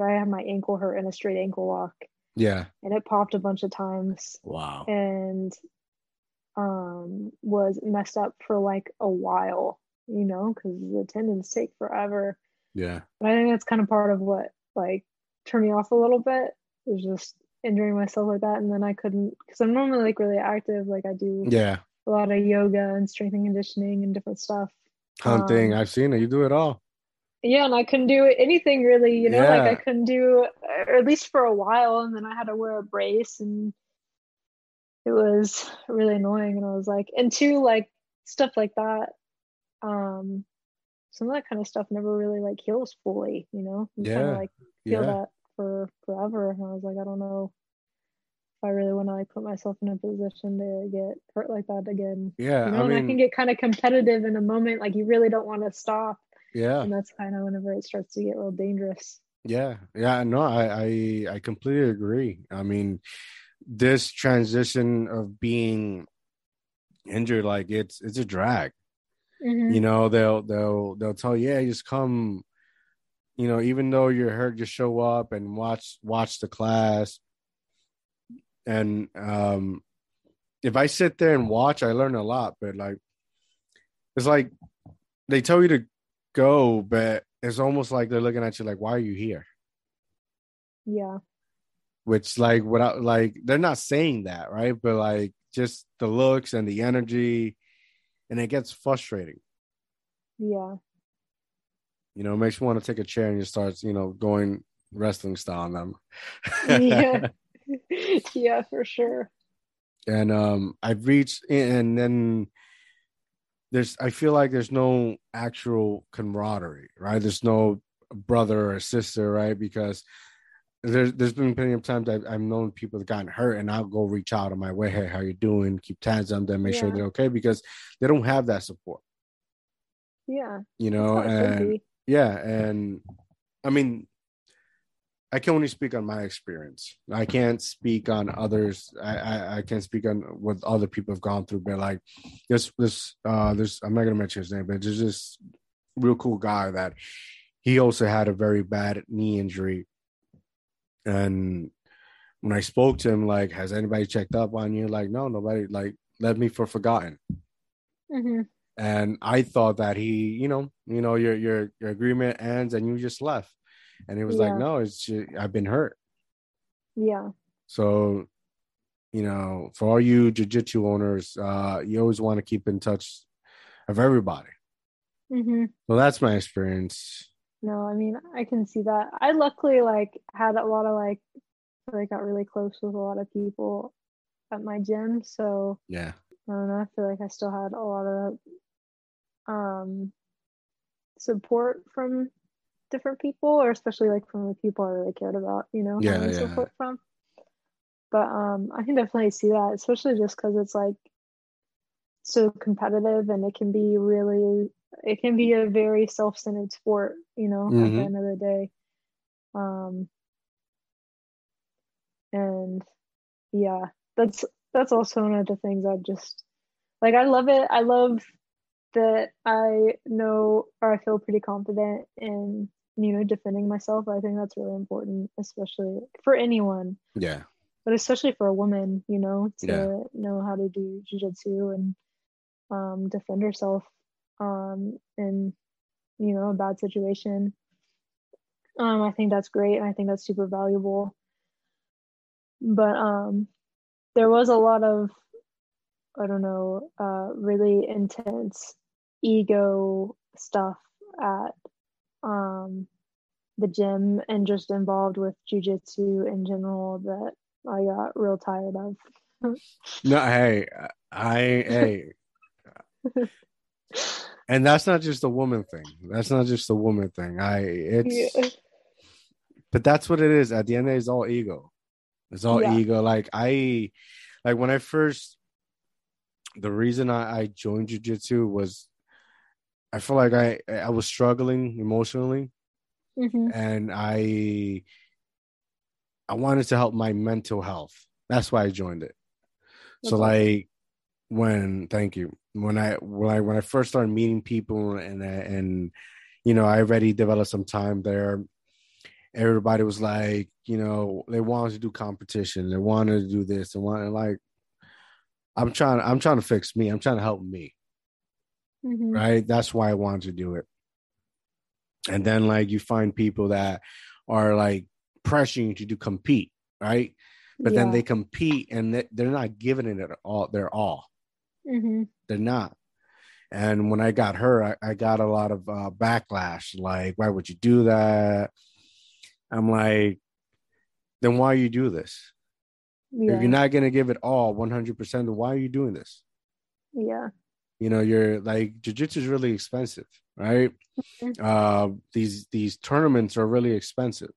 I had my ankle hurt in a straight ankle lock. Yeah. and it popped a bunch of times, Wow. and um was messed up for like a while, you know, because the tendons take forever. Yeah. But I think that's kind of part of what like turn me off a little bit. It was just injuring myself like that, and then I couldn't because I'm normally like really active. Like I do Yeah. a lot of yoga and strength and conditioning and different stuff. Hunting. Um, I've seen it. You do it all. Yeah, and I couldn't do anything really, you know, like I couldn't do, or at least for a while, and then I had to wear a brace, and it was really annoying. And I was like, and two, like stuff like that, um, some of that kind of stuff never really like heals fully, you know. You kind of like feel Yeah. that for forever, and I was like, I don't know if I really want to like put myself in a position to get hurt like that again. Yeah. You know, I and I can get kind of competitive in a moment, like you really don't want to stop yeah. and that's kind of whenever it starts to get real dangerous Yeah, yeah, no, I, I I completely agree. I mean, this transition of being injured, like it's it's a drag. Mhm. You know, they'll they'll they'll tell you, yeah, just come. You know, even though you're hurt, just show up and watch watch the class. And um, if I sit there and watch, I learn a lot. But like, it's like they tell you to go, but it's almost like they're looking at you like, why are you here? Yeah. Which like without like they're not saying that, right? But like just the looks and the energy, and it gets frustrating. Yeah. You know, it makes you want to take a chair and just start, you know, going wrestling style on them. Yeah. yeah, for sure. and um I've reached and then there's I feel like there's no actual camaraderie, right? There's no brother or sister, right? Because there's there's been plenty of times I've, I've known people that gotten hurt and I'll go reach out on my way, hey, how you doing? Keep tabs on them, make sure they're okay because they don't have that support, Yeah. you know, how it should and yeah, and I mean I can only speak on my experience. I can't speak on others. I, I, I can't speak on what other people have gone through. But like this, this, uh, this. I'm not gonna mention his name, but there's this real cool guy that he also had a very bad knee injury. And when I spoke to him, like, has anybody checked up on you? Like, no, nobody. Like, left me for forgotten. Mhm. And I thought that he, you know, you know, your your your agreement ends and you just left. And it was like, no, it's ju- I've been hurt. Yeah. So, you know, for all you jujitsu owners, uh, you always want to keep in touch of everybody. Mhm. So that's my experience. No, I mean, I can see that. I luckily like had a lot of like I got really close with a lot of people at my gym, so Yeah. I don't know, I feel like I still had a lot of um support from different people or especially like from the people I really cared about, you know, Yeah, having yeah. support from. But um I can definitely see that, especially just because it's like so competitive and it can be really it can be a very self-centered sport, you know, at Mhm. the end of the day. Um and yeah, that's that's also one of the things I just like I love it. I love that I know or I feel pretty confident in you know defending myself. I think that's really important, especially for anyone, Yeah. but especially for a woman, you know, to Yeah. know how to do jujitsu and um, defend herself um, in you know a bad situation. Um, I think that's great, and I think that's super valuable. But um, there was a lot of I don't know, uh, really intense ego stuff at um, the gym and just involved with jujitsu in general that I got real tired of. No, hey, I, hey, and that's not just a woman thing. That's not just a woman thing. I, it's, Yeah. but that's what it is. At the end, of day, it's all ego. It's all Yeah. ego. Like I, like when I first, the reason I, I joined jujitsu was, I feel like I I was struggling emotionally, hmm and I, I wanted to help my mental health. That's why I joined it. so like when thank you when I when I when I first started meeting people and and you know I already developed some time there. Everybody was like, you know, they wanted to do competition. They wanted to do this and wanted like. I'm trying. I'm trying to fix me. I'm trying to help me. hmm Right. That's why I wanted to do it. And then like you find people that are like pressuring you to do compete, right? But then they compete and they- they're not giving it at all They're all. Hmm they're not. And when I got her, I, I got a lot of uh, backlash. Like, why would you do that? I'm like, then why you do this? Yeah. If you're not gonna give it all 100, percent then why are you doing this? yeah. You know, you're like jujitsu is really expensive, right? Mhm. Uh, these these tournaments are really expensive.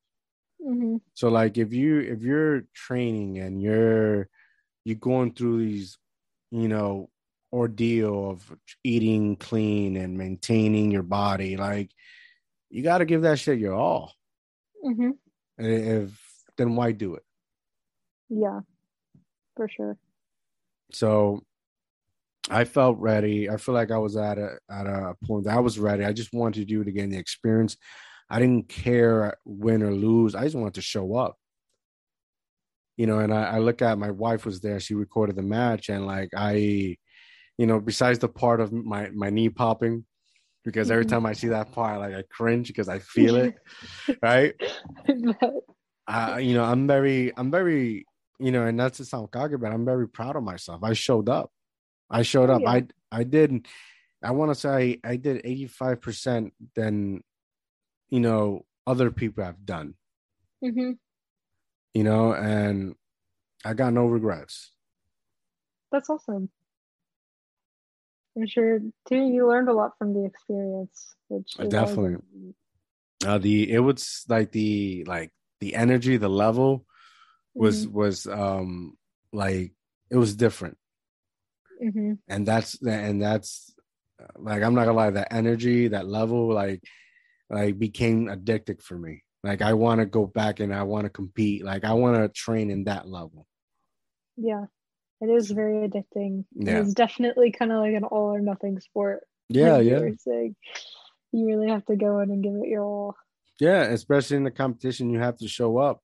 hmm So like if you if you're training and you're you're going through these, you know, ordeal of eating clean and maintaining your body, like you got to give that shit your all. hmm If then why do it? Yeah, for sure. So I felt ready. I feel like I was at a at a point that I was ready. I just wanted to do it again, the experience. I didn't care win or lose. I just wanted to show up. You know, and I, I look at my wife was there. She recorded the match, and like I, you know, besides the part of my my knee popping, because every Mhm. time I see that part, like I cringe because I feel it, right? I, you know, I'm very, I'm very, you know, and that's to sound cocky, but I'm very proud of myself. I showed up. I showed up. yeah. I, I did. I want to say I did 85 percent than, you know, other people have done. Mhm. You know, and I got no regrets. That's awesome. I'm sure too. You learned a lot from the experience, which Definitely. Uh, the it was like the like the energy, the level was was um like it was different. Mhm. and that's and that's like i'm not gonna lie that energy that level like like became addicted for me like i want to go back and i want to compete like i want to train in that level Yeah, it is very addicting. Yeah. It's definitely kind of like an all or nothing sport. yeah like you yeah saying. You really have to go in and give it your all. yeah especially in the competition you have to show up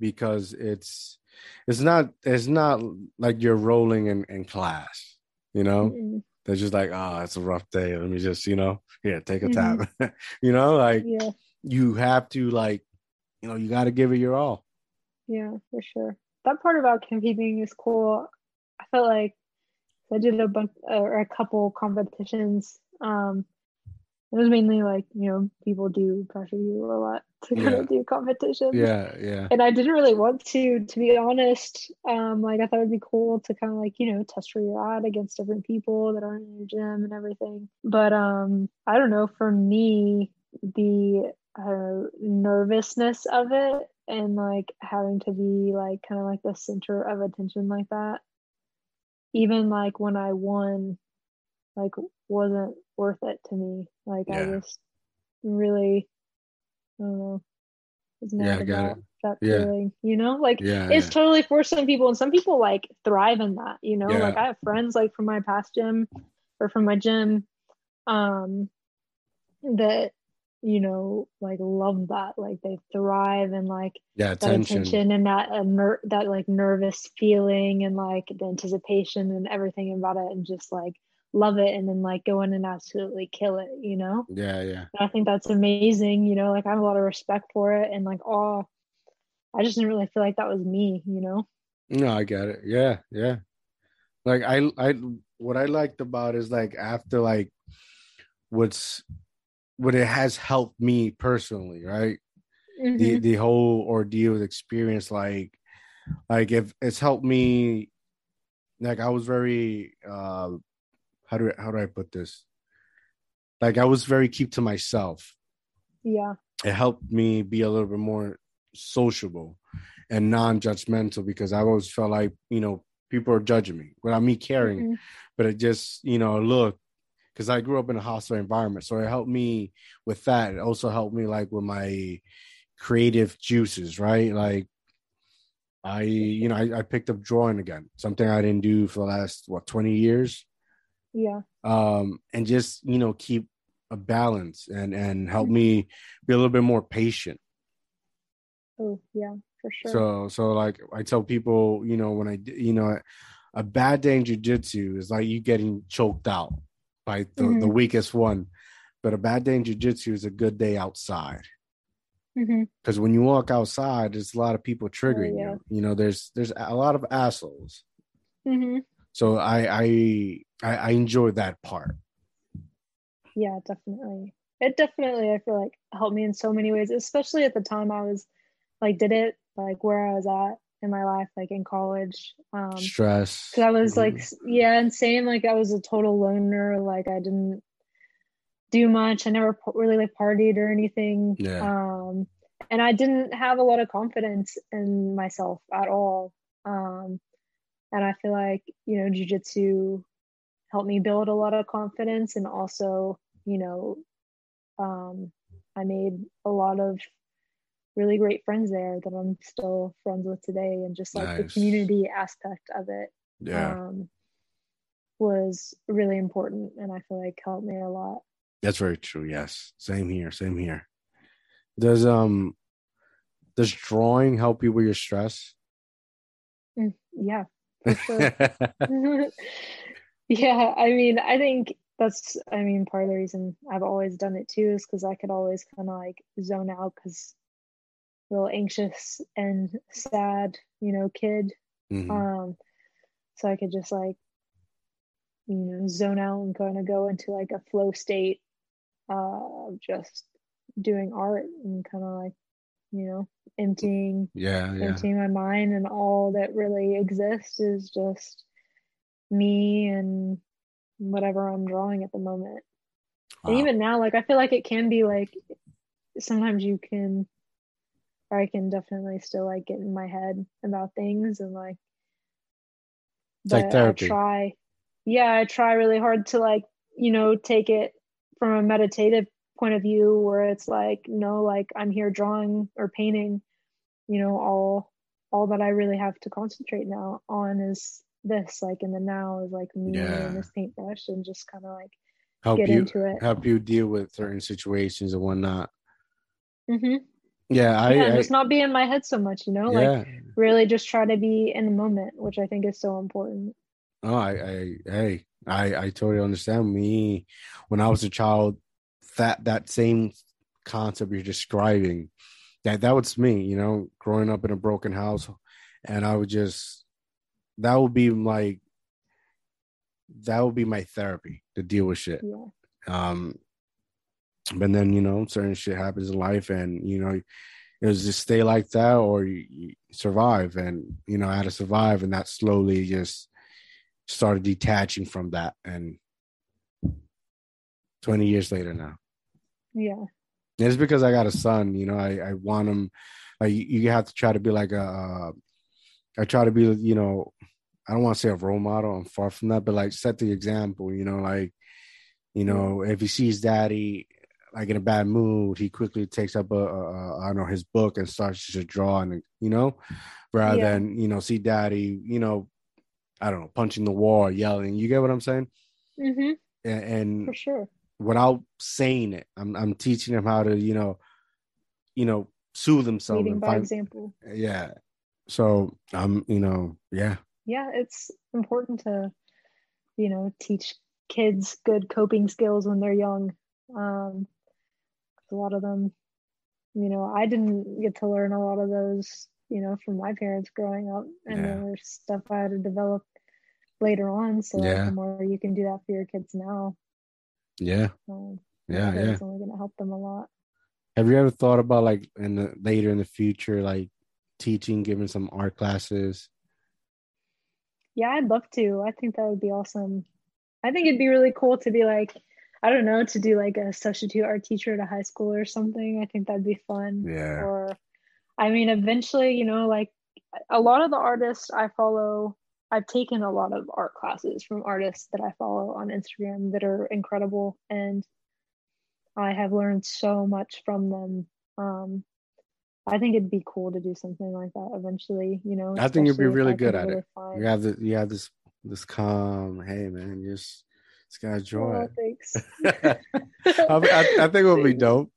because it's it's not it's not like you're rolling in in class you know Mm-mm. they're just like oh it's a rough day let me just you know here take a Mhm. tab you know like Yeah, you have to like you know you got to give it your all yeah, for sure. That part about competing is cool. I felt like I did a bunch or a couple competitions. Um, it was mainly like you know people do pressure you a lot to kind of do competitions. yeah yeah and I didn't really want to, to be honest. Um, like I thought it'd be cool to kind of like you know test where you're at against different people that aren't in your gym and everything. But um, I don't know. For me, the uh, nervousness of it and like having to be like kind of like the center of attention like that, even like when I won, like wasn't worth it to me. Like I Yeah. just really, I don't know, Yeah, I got it. that Yeah. feeling. You know, like yeah it's yeah. totally for some people, and some people like thrive in that. You know, like I have friends like from my past gym or from my gym, um, that you know like love that. Like they thrive and like yeah that attention. attention and that uh, ner- that like nervous feeling and like the anticipation and everything about it and just like love it and then like go in and absolutely kill it you know? Yeah yeah. And i think that's amazing you know like i have a lot of respect for it and like oh i just didn't really feel like that was me you know? No i get it. Yeah yeah. Like i i what i liked about is like after like what's what it has helped me personally right? The Mhm. the whole ordeal experience like like if it's helped me like i was very uh how do I, how do i put this? Like i was very keep to myself. Yeah. It helped me be a little bit more sociable and non-judgmental because i always felt like you know people are judging me without me caring. Mhm. but it just you know look because i grew up in a hostile environment so it helped me with that. It also helped me like with my creative juices right? Like i you know i, I picked up drawing again something i didn't do for the last what 20 years? Yeah. Um and just you know keep a balance and and help me be a little bit more patient. Oh yeah for sure. So so like i tell people you know when I you know a bad day in jiu-jitsu is like you getting choked out by the, the Mhm. weakest one. But a bad day in jiu-jitsu is a good day outside. Because when you walk outside there's a lot of people triggering Oh, yeah. you. You know there's there's a lot of assholes. Hmm so i i i, I enjoy that part. Yeah definitely. It definitely i feel like helped me in so many ways especially at the time i was like did it like where i was at in my life like in college um stress because i was like Mhm. s- yeah and same like i was a total loner like i didn't do much i never really like partied or anything Yeah. um and i didn't have a lot of confidence in myself at all um and i feel like you know jiu-jitsu helped me build a lot of confidence and also you know um i made a lot of really great friends there that I'm still friends with today, and just like nice. the community aspect of it. Yeah. Um, was really important and I feel like helped me a lot. That's very true. Yes. Same here. Same here. Does um does drawing help you with your stress? Mm, yeah. Sure. yeah, I mean, I think that's I mean, part of the reason I've always done it too is because I could always kind of like zone out because real anxious and sad, you know, kid. Mm-hmm. Um, so I could just like you know zone out and kind of go into like a flow state uh, of just doing art and kind of like you know emptying yeah, yeah emptying my mind and all that really exists is just me and whatever i'm drawing at the moment wow. and even now like i feel like it can be like sometimes you can or i can definitely still like get in my head about things and like it's like therapy. I try yeah, I try really hard to like, you know, take it from a meditative point of view where it's like, no, like I'm here drawing or painting, you know, all all that I really have to concentrate now on is this, like in the now is like me yeah. and this paintbrush and just kind of like help get you into it. help you deal with certain situations and whatnot. Mm-hmm. Yeah, I, yeah, I just not be in my head so much, you know, yeah. like really just try to be in the moment, which I think is so important. Oh, I, I, hey, I, I totally understand. Me, when I was a child, that that same concept you're describing, that that was me. You know, growing up in a broken house, and I would just, that would be like, that would be my therapy to deal with shit. Yeah. Um, but then you know, certain shit happens in life, and you know, it was just stay like that or you, you survive, and you know, how to survive, and that slowly just started detaching from that. And 20 years later now. Yeah. It's because i got a son you know i i want him like you have to try to be like a uh, I try to be you know i don't want to say a role model. I'm far from that. But like set the example you know like you know if he sees daddy like in a bad mood he quickly takes up a, a, a I don't know his book and starts to draw and you know rather yeah. than you know see daddy you know I don't know, punching the wall, yelling. You get what I'm saying? Mm-hmm. And, and for sure, without saying it, I'm I'm teaching them how to, you know, you know, soothe themselves. Leading by find, example. Yeah. So I'm, um, you know, yeah. Yeah, it's important to, you know, teach kids good coping skills when they're young. Um, a lot of them, you know, I didn't get to learn a lot of those you know, from my parents growing up, and yeah. was stuff I had to develop later on. So yeah. like, the more you can do that for your kids now, yeah, um, yeah, yeah, it's only going to help them a lot. Have you ever thought about like in the later in the future, like teaching, giving some art classes? Yeah, I'd love to. I think that would be awesome. I think it'd be really cool to be like, I don't know, to do like a substitute art teacher at a high school or something. I think that'd be fun. Yeah. Or I mean, eventually, you know, like a lot of the artists I follow, I've taken a lot of art classes from artists that I follow on Instagram that are incredible. And I have learned so much from them. Um, I think it'd be cool to do something like that eventually, you know. I think you'd be really good at really it. Find... You have the you have this this calm, hey man, just just gotta enjoy oh, it. Thanks. I, I, I think it would be dope.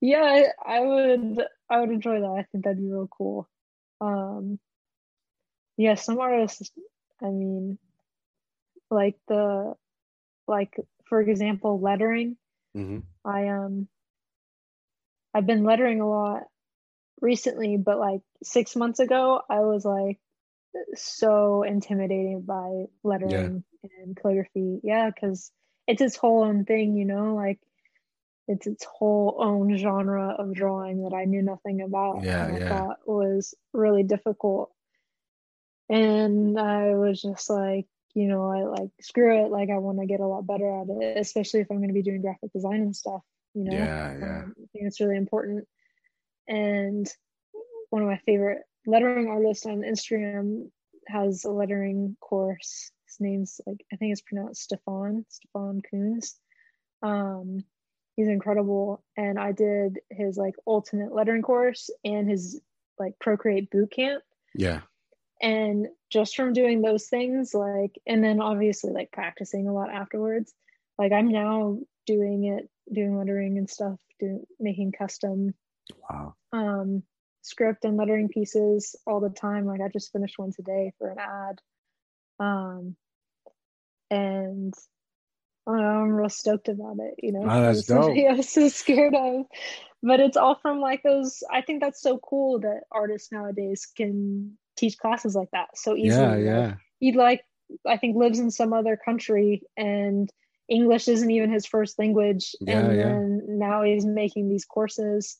yeah, I would I would enjoy that. I think that'd be real cool. Um yeah, some artists I mean like the like for example lettering. Mm-hmm. I um I've been lettering a lot recently, but like six months ago I was like so intimidated by lettering yeah. and calligraphy. Yeah, because it's its whole own thing, you know, like it's its whole own genre of drawing that I knew nothing about. Yeah, and I yeah. thought was really difficult. And I was just like, you know, I like screw it. Like I want to get a lot better at it, especially if I'm going to be doing graphic design and stuff. You know, yeah, yeah. Um, I think it's really important. And one of my favorite lettering artist on Instagram has a lettering course. His name's like I think it's pronounced Stefan Stefan Kunz. Um, he's incredible. And I did his like ultimate lettering course and his like Procreate boot camp. Yeah. And just from doing those things, like, and then obviously like practicing a lot afterwards, like I'm now doing it, doing lettering and stuff, doing making custom Wow. um script and lettering pieces all the time. Like I just finished one today for an ad. Um and I don't know, I'm real stoked about it, you know. Oh, that's dope. I was so scared of. But it's all from like those I think that's so cool that artists nowadays can teach classes like that so easily. Yeah, Like, yeah. he like I think lives in some other country and English isn't even his first language. Yeah, and yeah. then now he's making these courses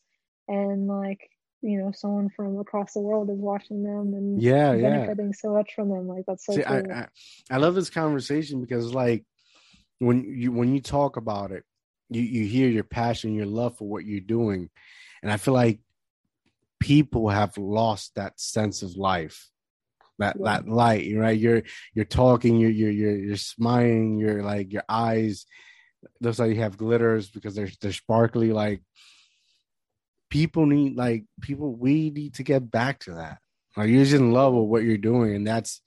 and like, you know, someone from across the world is watching them and Yeah, yeah. benefiting so much from them. Like that's so See, cool. I, I I love this conversation because like when you when you talk about it, you you hear your passion, your love for what you're doing, and I feel like people have lost that sense of life, that Yeah. that light. Right? You're you're talking, you're you're you're you're smiling, you're like your eyes looks like you have glitters because they're they're sparkly. Like people need like people we need to get back to that. Like you're just in love with what you're doing, and that's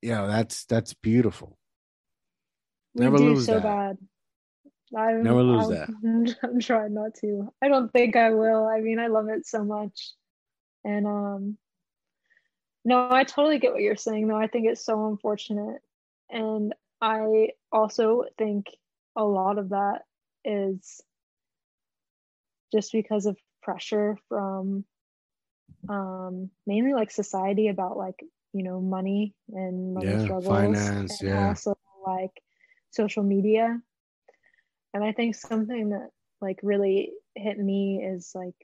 you know that's that's beautiful. we never do lose so that. bad. I'm, Never lose I'm, that. I'm trying not to. I don't think I will. I mean, I love it so much. And um no, I totally get what you're saying though. I think it's so unfortunate. And I also think a lot of that is just because of pressure from um mainly like society about like, you know, money and money Yeah, struggles. finance, and yeah. also like social media. And I think something that like really hit me is like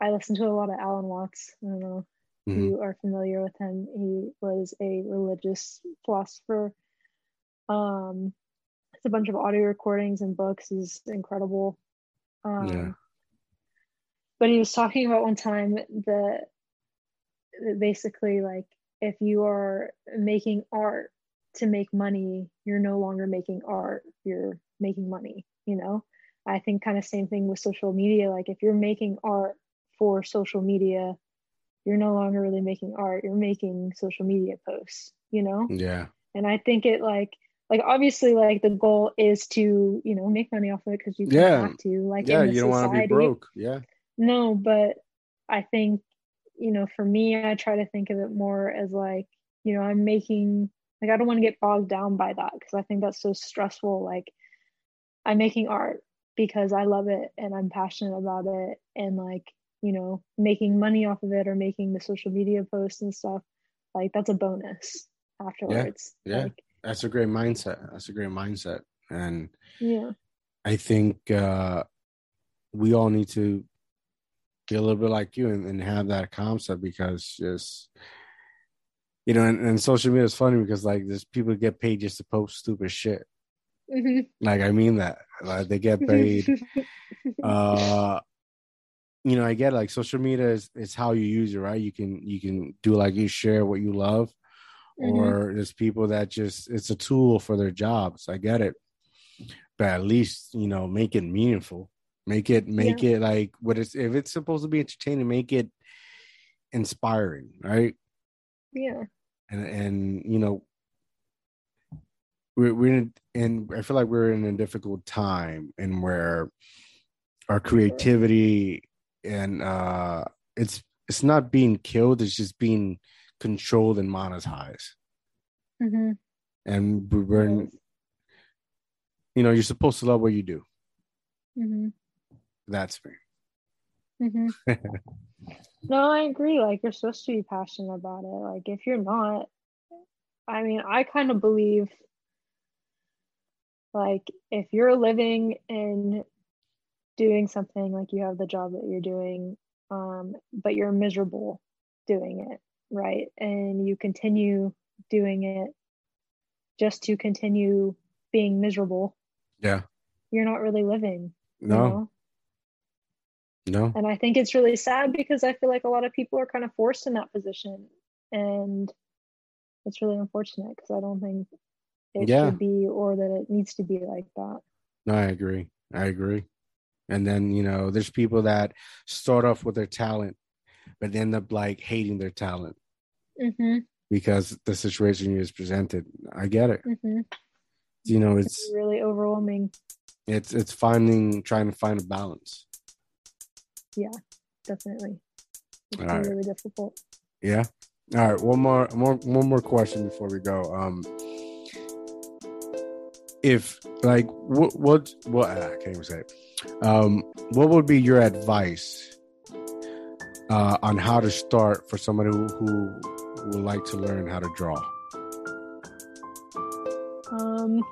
I listen to a lot of Alan Watts. I don't know if Mhm. you are familiar with him. He was a religious philosopher. Um, it's a bunch of audio recordings and books. He's incredible. Um, Yeah. But he was talking about one time that, that basically, like, if you are making art to make money, you're no longer making art, you're making money, you know? I think kind of same thing with social media. Like, if you're making art for social media, you're no longer really making art, you're making social media posts, you know? Yeah. and i think it like like obviously like the goal is to you know make money off of it because you Yeah. have to like Yeah. You don't want to be broke. Yeah. No but i think you know for me i try to think of it more as like you know i'm making like i don't want to get bogged down by that because i think that's so stressful like i'm making art because i love it and i'm passionate about it and like you know making money off of it or making the social media posts and stuff like that's a bonus afterwards yeah. like That's a great mindset. That's a great mindset. And yeah I think uh we all need to get a little bit like you and, and have that concept because just you know, and, and social media is funny because like there's people get paid just to post stupid shit. Mhm. Like I mean that. Like they get paid. uh you know, I get like social media is, is how you use it, right? You can you can do like you share what you love, Mhm. or there's people that just it's a tool for their jobs. I get it. But at least, you know, make it meaningful. Make it make it like what it's if it's supposed to be entertaining, make it inspiring, right? yeah. And and you know we're we're in, and I feel like we're in a difficult time and where our creativity and uh it's it's not being killed it's just being controlled and monetized. Hmm and we- we're in, you know you're supposed to love what you do. Hmm that's me hmm no i agree. Like you're supposed to be passionate about it. Like if you're not i mean i kind of believe like if you're living and doing something like you have the job that you're doing um but you're miserable doing it right? And you continue doing it just to continue being miserable yeah. you're not really living you no. know? No and i think it's really sad because i feel like a lot of people are kind of forced in that position and it's really unfortunate because i don't think it Yeah. should be or that it needs to be like that no i agree i agree and then you know there's people that start off with their talent but end up like hating their talent mm-hmm. because the situation is presented i get it Mm-hmm. you know It's it's really overwhelming. it's it's finding trying to find a balance Yeah, definitely. It's All been right. really difficult. yeah all right one more more one more question before we go um if like what what what I can't even say it. um what would be your advice uh on how to start for somebody who, who would like to learn how to draw Um,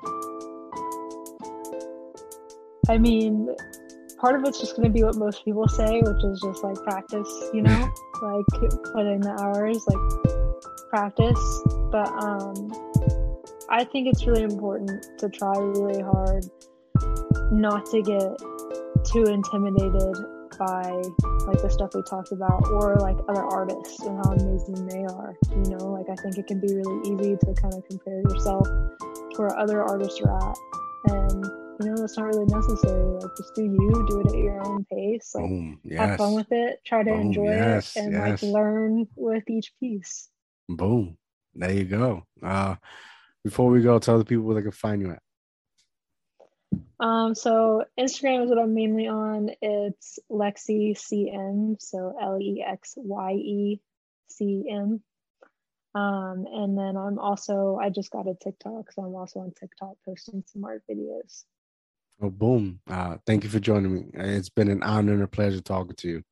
I mean, part of it's just going to be what most people say, which is just like practice, you know, like put in the hours, like practice. But um, I think it's really important to try really hard not to get too intimidated by like the stuff we talked about or like other artists and how amazing they are you know like i think it can be really easy to kind of compare yourself to where other artists are at and you know it's not really necessary like just do you do it at your own pace like boom have fun with it try to Boom, enjoy yes, it and yes. like learn with each piece boom there you go uh before we go tell the people where they can find you at Um, so Instagram is what I'm mainly on. It's Lexye CM, so L E X Y E C M. Um, and then I'm also I just got a TikTok, so I'm also on TikTok posting some art videos. Oh boom. Uh thank you for joining me. It's been an honor and a pleasure talking to you.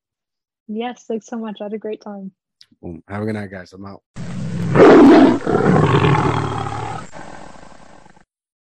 Yes, thanks so much. I had a great time. boom. Have a good night guys. I'm out